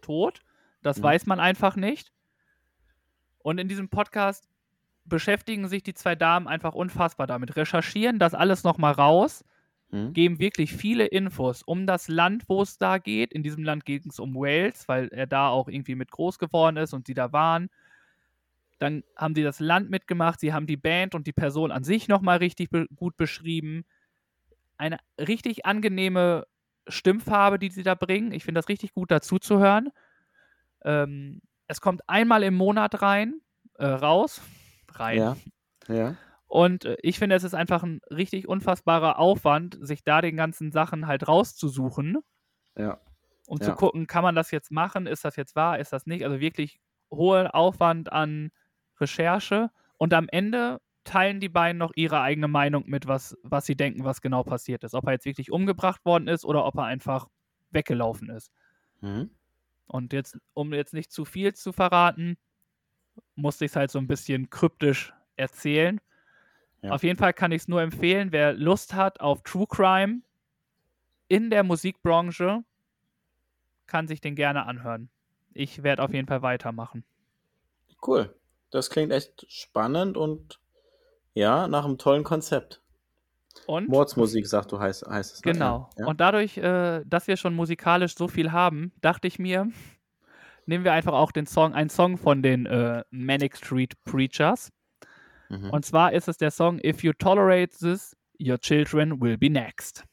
tot. Das Mhm. weiß man einfach nicht. Und in diesem Podcast beschäftigen sich die zwei Damen einfach unfassbar damit, recherchieren das alles nochmal raus Hm? geben wirklich viele Infos um das Land, wo es da geht. In diesem Land geht es um Wales, weil er da auch irgendwie mit groß geworden ist und sie da waren. Dann haben sie das Land mitgemacht, sie haben die Band und die Person an sich nochmal richtig be gut beschrieben. Eine richtig angenehme Stimmfarbe, die sie da bringen. Ich finde das richtig gut dazu zu hören. Ähm, es kommt einmal im Monat rein, äh, raus. <laughs> rein. Ja. Ja. Und äh, ich finde, es ist einfach ein richtig unfassbarer Aufwand, sich da den ganzen Sachen halt rauszusuchen, Ja. um Ja. zu gucken, kann man das jetzt machen, ist das jetzt wahr, ist das nicht. Also wirklich hoher Aufwand an Recherche. Und am Ende teilen die beiden noch ihre eigene Meinung mit, was, was sie denken, was genau passiert ist. Ob er jetzt wirklich umgebracht worden ist oder ob er einfach weggelaufen ist. Mhm. Und jetzt, um jetzt nicht zu viel zu verraten, musste ich es halt so ein bisschen kryptisch erzählen. Ja. Auf jeden Fall kann ich es nur empfehlen, wer Lust hat auf True Crime in der Musikbranche, kann sich den gerne anhören. Ich werde auf jeden Fall weitermachen. Cool. Das klingt echt spannend und ja, nach einem tollen Konzept. Und Mordsmusik, sagt du, heißt, heißt es. ne? genau. Ja. Und dadurch, äh, dass wir schon musikalisch so viel haben, dachte ich mir, nehmen wir einfach auch den Song, einen Song von den äh, Manic Street Preachers. Mhm. Und zwar ist es der Song If You Tolerate This, Your Children Will Be Next.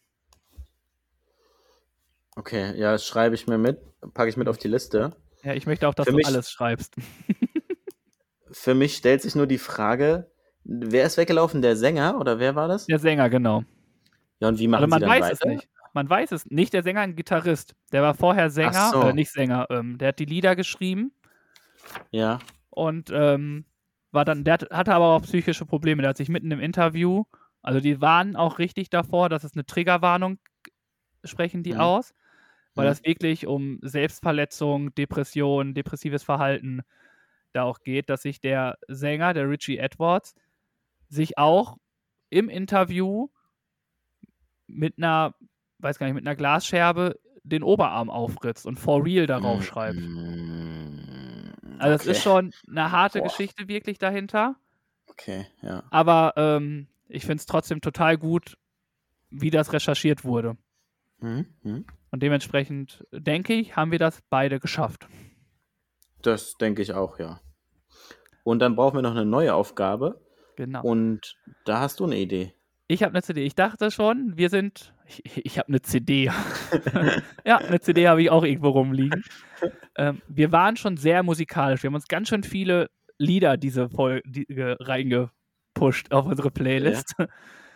Okay, ja, das schreibe ich mir mit, packe ich mit auf die Liste. Ja, ich möchte auch, dass Für du mich- alles schreibst. <laughs> Für mich stellt sich nur die Frage, wer ist weggelaufen? Der Sänger oder wer war das? Der Sänger, genau. Ja, und wie machen Also man sie dann weiß weiter? es nicht. Man weiß es nicht. Der Sänger ein Gitarrist. Der war vorher Sänger, so. äh, nicht Sänger, ähm, der hat die Lieder geschrieben Ja, und ähm, war dann, der hat- hatte aber auch psychische Probleme. Der hat sich mitten im Interview, also die warnen auch richtig davor, dass es eine Triggerwarnung sprechen die Mhm. aus, weil Mhm. das wirklich um Selbstverletzung, Depression, depressives Verhalten da auch geht, dass sich der Sänger, der Richie Edwards, sich auch im Interview mit einer, weiß gar nicht, mit einer Glasscherbe den Oberarm aufritzt und for real darauf schreibt. Mm, Also es ist schon eine harte Boah. Geschichte wirklich dahinter, Okay, ja. aber ähm, ich finde es trotzdem total gut, wie das recherchiert wurde. Mhm. Und dementsprechend denke ich, haben wir das beide geschafft. Das denke ich auch, ja. Und dann brauchen wir noch eine neue Aufgabe. Genau. Und da hast du eine Idee. Ich habe eine CD. Ich dachte schon, wir sind. Ich, ich habe eine CD. <laughs> ja, eine CD habe ich auch irgendwo rumliegen. Ähm, wir waren schon sehr musikalisch. Wir haben uns ganz schön viele Lieder diese Folge die, äh, reingepusht auf unsere Playlist.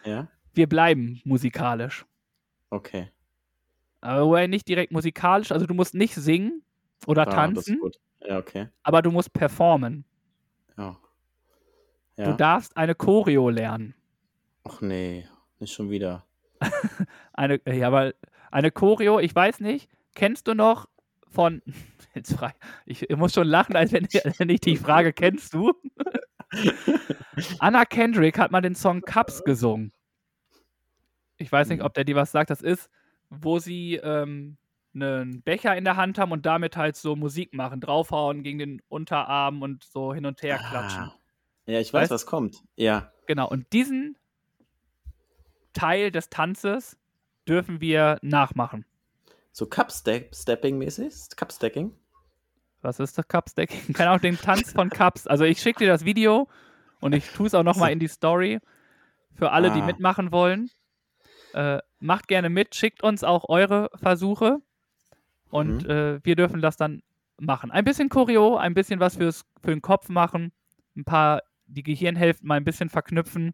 Ja? Wir bleiben musikalisch. Okay. Aber nicht direkt musikalisch. Also du musst nicht singen oder Ah, tanzen, gut. Ja, okay. aber du musst performen. Ja. Du Ja. darfst eine Choreo lernen. Ach nee, nicht schon wieder. <laughs> Eine, äh, ja, aber eine Choreo, ich weiß nicht, kennst du noch von, <laughs> jetzt frei, ich, ich muss schon lachen, als wenn, <laughs> wenn ich die Frage, kennst du? Anna Kendrick hat mal den Song Cups gesungen. Ich weiß nicht, Mhm. ob der dir was sagt, das ist, wo sie ähm, einen Becher in der Hand haben und damit halt so Musik machen, draufhauen gegen den Unterarm und so hin und her klatschen. Ah. Ja, ich weiß, Weißt- was kommt. Ja. Genau, und diesen Teil des Tanzes dürfen wir nachmachen. So Cup-Stepping-mäßig? Cup-Stacking? Was ist das Cup-Stacking? Keine Ahnung, den Tanz von Cups. Also ich schicke dir das Video und ich tue es auch nochmal in die Story für alle, die Ah. mitmachen wollen. Äh, macht gerne mit, schickt uns auch eure Versuche und Mhm. äh, wir dürfen das dann machen. Ein bisschen Choreo, ein bisschen was fürs, für den Kopf machen, ein paar die Gehirnhälften mal ein bisschen verknüpfen.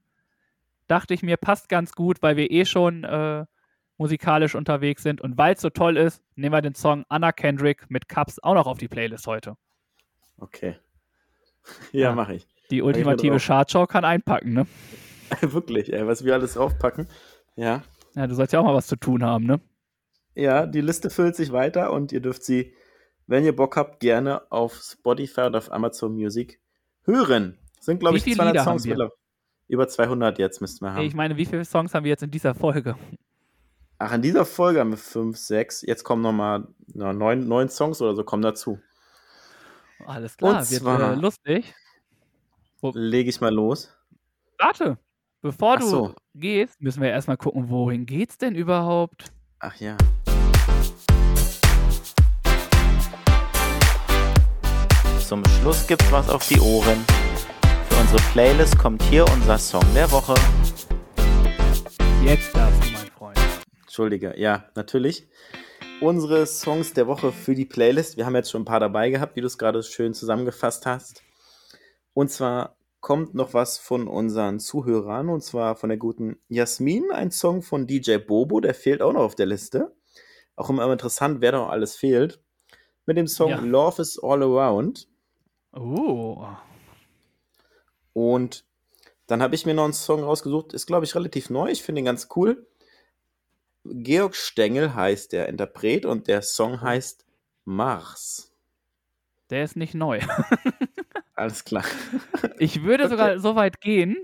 Dachte ich mir, passt ganz gut, weil wir eh schon äh, musikalisch unterwegs sind und weil es so toll ist, nehmen wir den Song Anna Kendrick mit Cups auch noch auf die Playlist heute. Okay. <laughs> Ja, Ja. mache ich. Die ultimative. Chartshow kann einpacken, ne? <laughs> Wirklich, ey, was wir alles draufpacken. Ja. Ja, du sollst ja auch mal was zu tun haben, ne? Ja, die Liste füllt sich weiter und ihr dürft sie, wenn ihr Bock habt, gerne auf Spotify und auf Amazon Music hören. Sind, glaube ich, viele 200 Lieder Songs mittlerweile. Über 200 jetzt müssten wir haben. Ich meine, wie viele Songs haben wir jetzt in dieser Folge? Ach, in dieser Folge haben wir 5, 6. Jetzt kommen nochmal na, neun, neun Songs oder so kommen dazu. Alles klar, Und wird zwar- äh, lustig. Lege ich mal los. Warte, bevor Ach du so. gehst, müssen wir erstmal gucken, wohin geht's denn überhaupt? Ach ja. Zum Schluss gibt's was auf die Ohren. Unsere Playlist kommt hier unser Song der Woche. Jetzt darfst du, mein Freund. Entschuldige, ja, natürlich. Unsere Songs der Woche für die Playlist. Wir haben jetzt schon ein paar dabei gehabt, wie du es gerade schön zusammengefasst hast. Und zwar kommt noch was von unseren Zuhörern und zwar von der guten Jasmin, ein Song von DJ Bobo, der fehlt auch noch auf der Liste. Auch immer interessant, wer da noch alles fehlt. Mit dem Song Ja. Love is All Around. Oh. Und dann habe ich mir noch einen Song rausgesucht, ist glaube ich relativ neu, ich finde ihn ganz cool. Georg Stengel heißt der Interpret und der Song heißt Mars. Der ist nicht neu. <laughs> Alles klar. Ich würde sogar so weit gehen.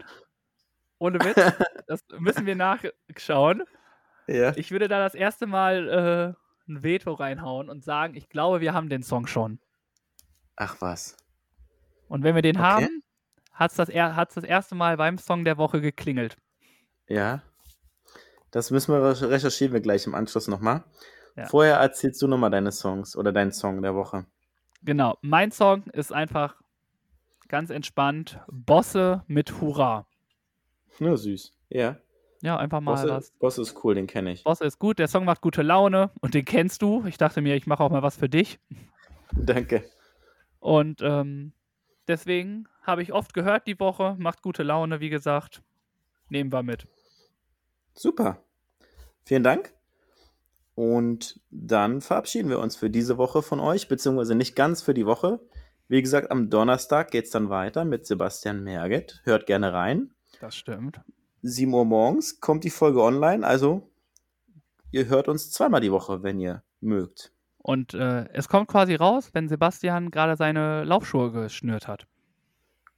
Ohne Witz. <laughs> Das müssen wir nachschauen. Ja. Ich würde da das erste Mal äh, ein Veto reinhauen und sagen, ich glaube, wir haben den Song schon. Ach was. Und wenn wir den Okay. haben, hat es das, er hat's das erste Mal beim Song der Woche geklingelt. Ja. Das müssen wir recher- recherchieren wir gleich im Anschluss nochmal. Ja. Vorher erzählst du nochmal deine Songs oder deinen Song der Woche. Genau. Mein Song ist einfach ganz entspannt. Bosse mit Hurra. Nur süß. Ja. Ja, einfach mal Bosse, was. Bosse ist cool, den kenne ich. Bosse ist gut, der Song macht gute Laune und den kennst du. Ich dachte mir, ich mache auch mal was für dich. Danke. Und ähm, deswegen habe ich oft gehört die Woche, macht gute Laune, wie gesagt. Nehmen wir mit. Super. Vielen Dank. Und dann verabschieden wir uns für diese Woche von euch, beziehungsweise nicht ganz für die Woche. Wie gesagt, am Donnerstag geht es dann weiter mit Sebastian Merget. Hört gerne rein. Das stimmt. 7 Uhr morgens kommt die Folge online. Also, ihr hört uns zweimal die Woche, wenn ihr mögt. Und äh, es kommt quasi raus, wenn Sebastian gerade seine Laufschuhe geschnürt hat.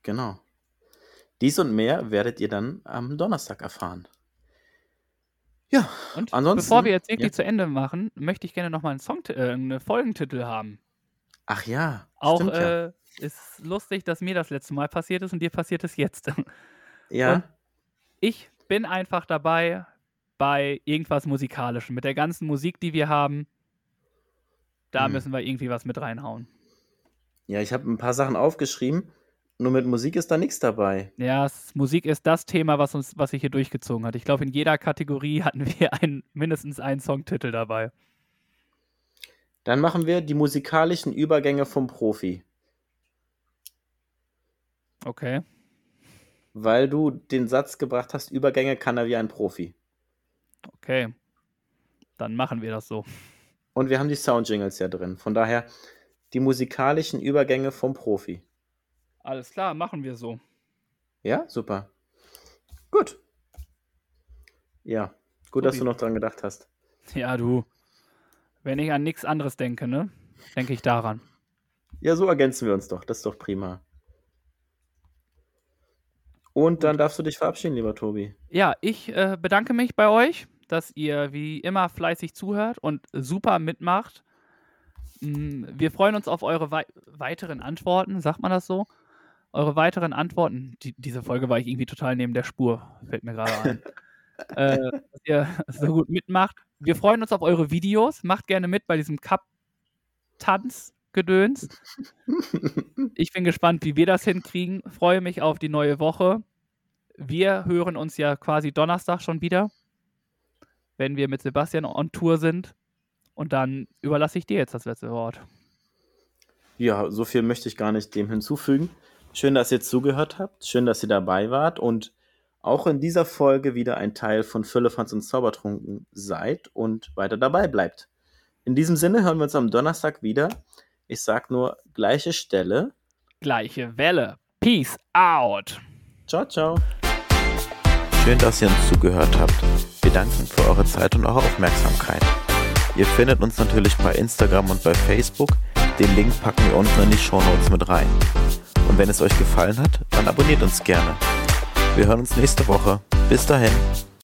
Genau. Dies und mehr werdet ihr dann am Donnerstag erfahren. Ja, Und Ansonsten- bevor wir jetzt wirklich ja. zu Ende machen, möchte ich gerne nochmal einen Song, äh, einen Folgentitel haben. ach ja. Auch stimmt ja. äh, ist lustig, dass mir das letzte Mal passiert ist und dir passiert es jetzt. <laughs> ja. und- Ich bin einfach dabei bei irgendwas Musikalischem. Mit der ganzen Musik, die wir haben, da Hm. müssen wir irgendwie was mit reinhauen. ja, ich habe ein paar Sachen aufgeschrieben. Nur mit Musik ist da nichts dabei. Ja, Musik ist das Thema, was uns, was sich hier durchgezogen hat. Ich glaube, in jeder Kategorie <laughs> hatten wir ein, mindestens einen Songtitel dabei. Dann machen wir die musikalischen Übergänge vom Profi. Okay. Weil du den Satz gebracht hast, Übergänge kann er wie ein Profi. Okay. Dann machen wir das so. Und wir haben die Soundjingles ja drin. Von daher die musikalischen Übergänge vom Profi. Alles klar, machen wir so. Ja, super. Gut. Ja, gut, dass Supi. du noch dran gedacht hast. Ja, du. Wenn ich an nichts anderes denke, ne? Denke ich daran. Ja, so ergänzen wir uns doch. Das ist doch prima. Und dann darfst du dich verabschieden, lieber Tobi. Ja, ich äh, bedanke mich bei euch, dass ihr wie immer fleißig zuhört und super mitmacht. Mm, Wir freuen uns auf eure wei weiteren Antworten, sagt man das so? Eure weiteren Antworten. Die, diese Folge war ich irgendwie total neben der Spur, fällt mir gerade ein. <laughs> äh, dass ihr so gut mitmacht. Wir freuen uns auf eure Videos. Macht gerne mit bei diesem Cup-Tanz-Gedöns. Ich bin gespannt, wie wir das hinkriegen. Freue mich auf die neue Woche. Wir hören uns ja quasi Donnerstag schon wieder, wenn wir mit Sebastian on Tour sind. Und dann überlasse ich dir jetzt das letzte Wort. Ja, so viel möchte ich gar nicht dem hinzufügen. Schön, dass ihr zugehört habt. Schön, dass ihr dabei wart und auch in dieser Folge wieder ein Teil von Füllefanz und Zaubertrunken seid und weiter dabei bleibt. In diesem Sinne hören wir uns am Donnerstag wieder. Ich sag nur gleiche Stelle. Gleiche Welle. Peace out. Ciao, ciao. Schön, dass ihr uns zugehört habt. Wir danken für eure Zeit und eure Aufmerksamkeit. Ihr findet uns natürlich bei Instagram und bei Facebook. Den Link packen wir unten in die Shownotes mit rein. Und wenn es euch gefallen hat, dann abonniert uns gerne. Wir hören uns nächste Woche. Bis dahin.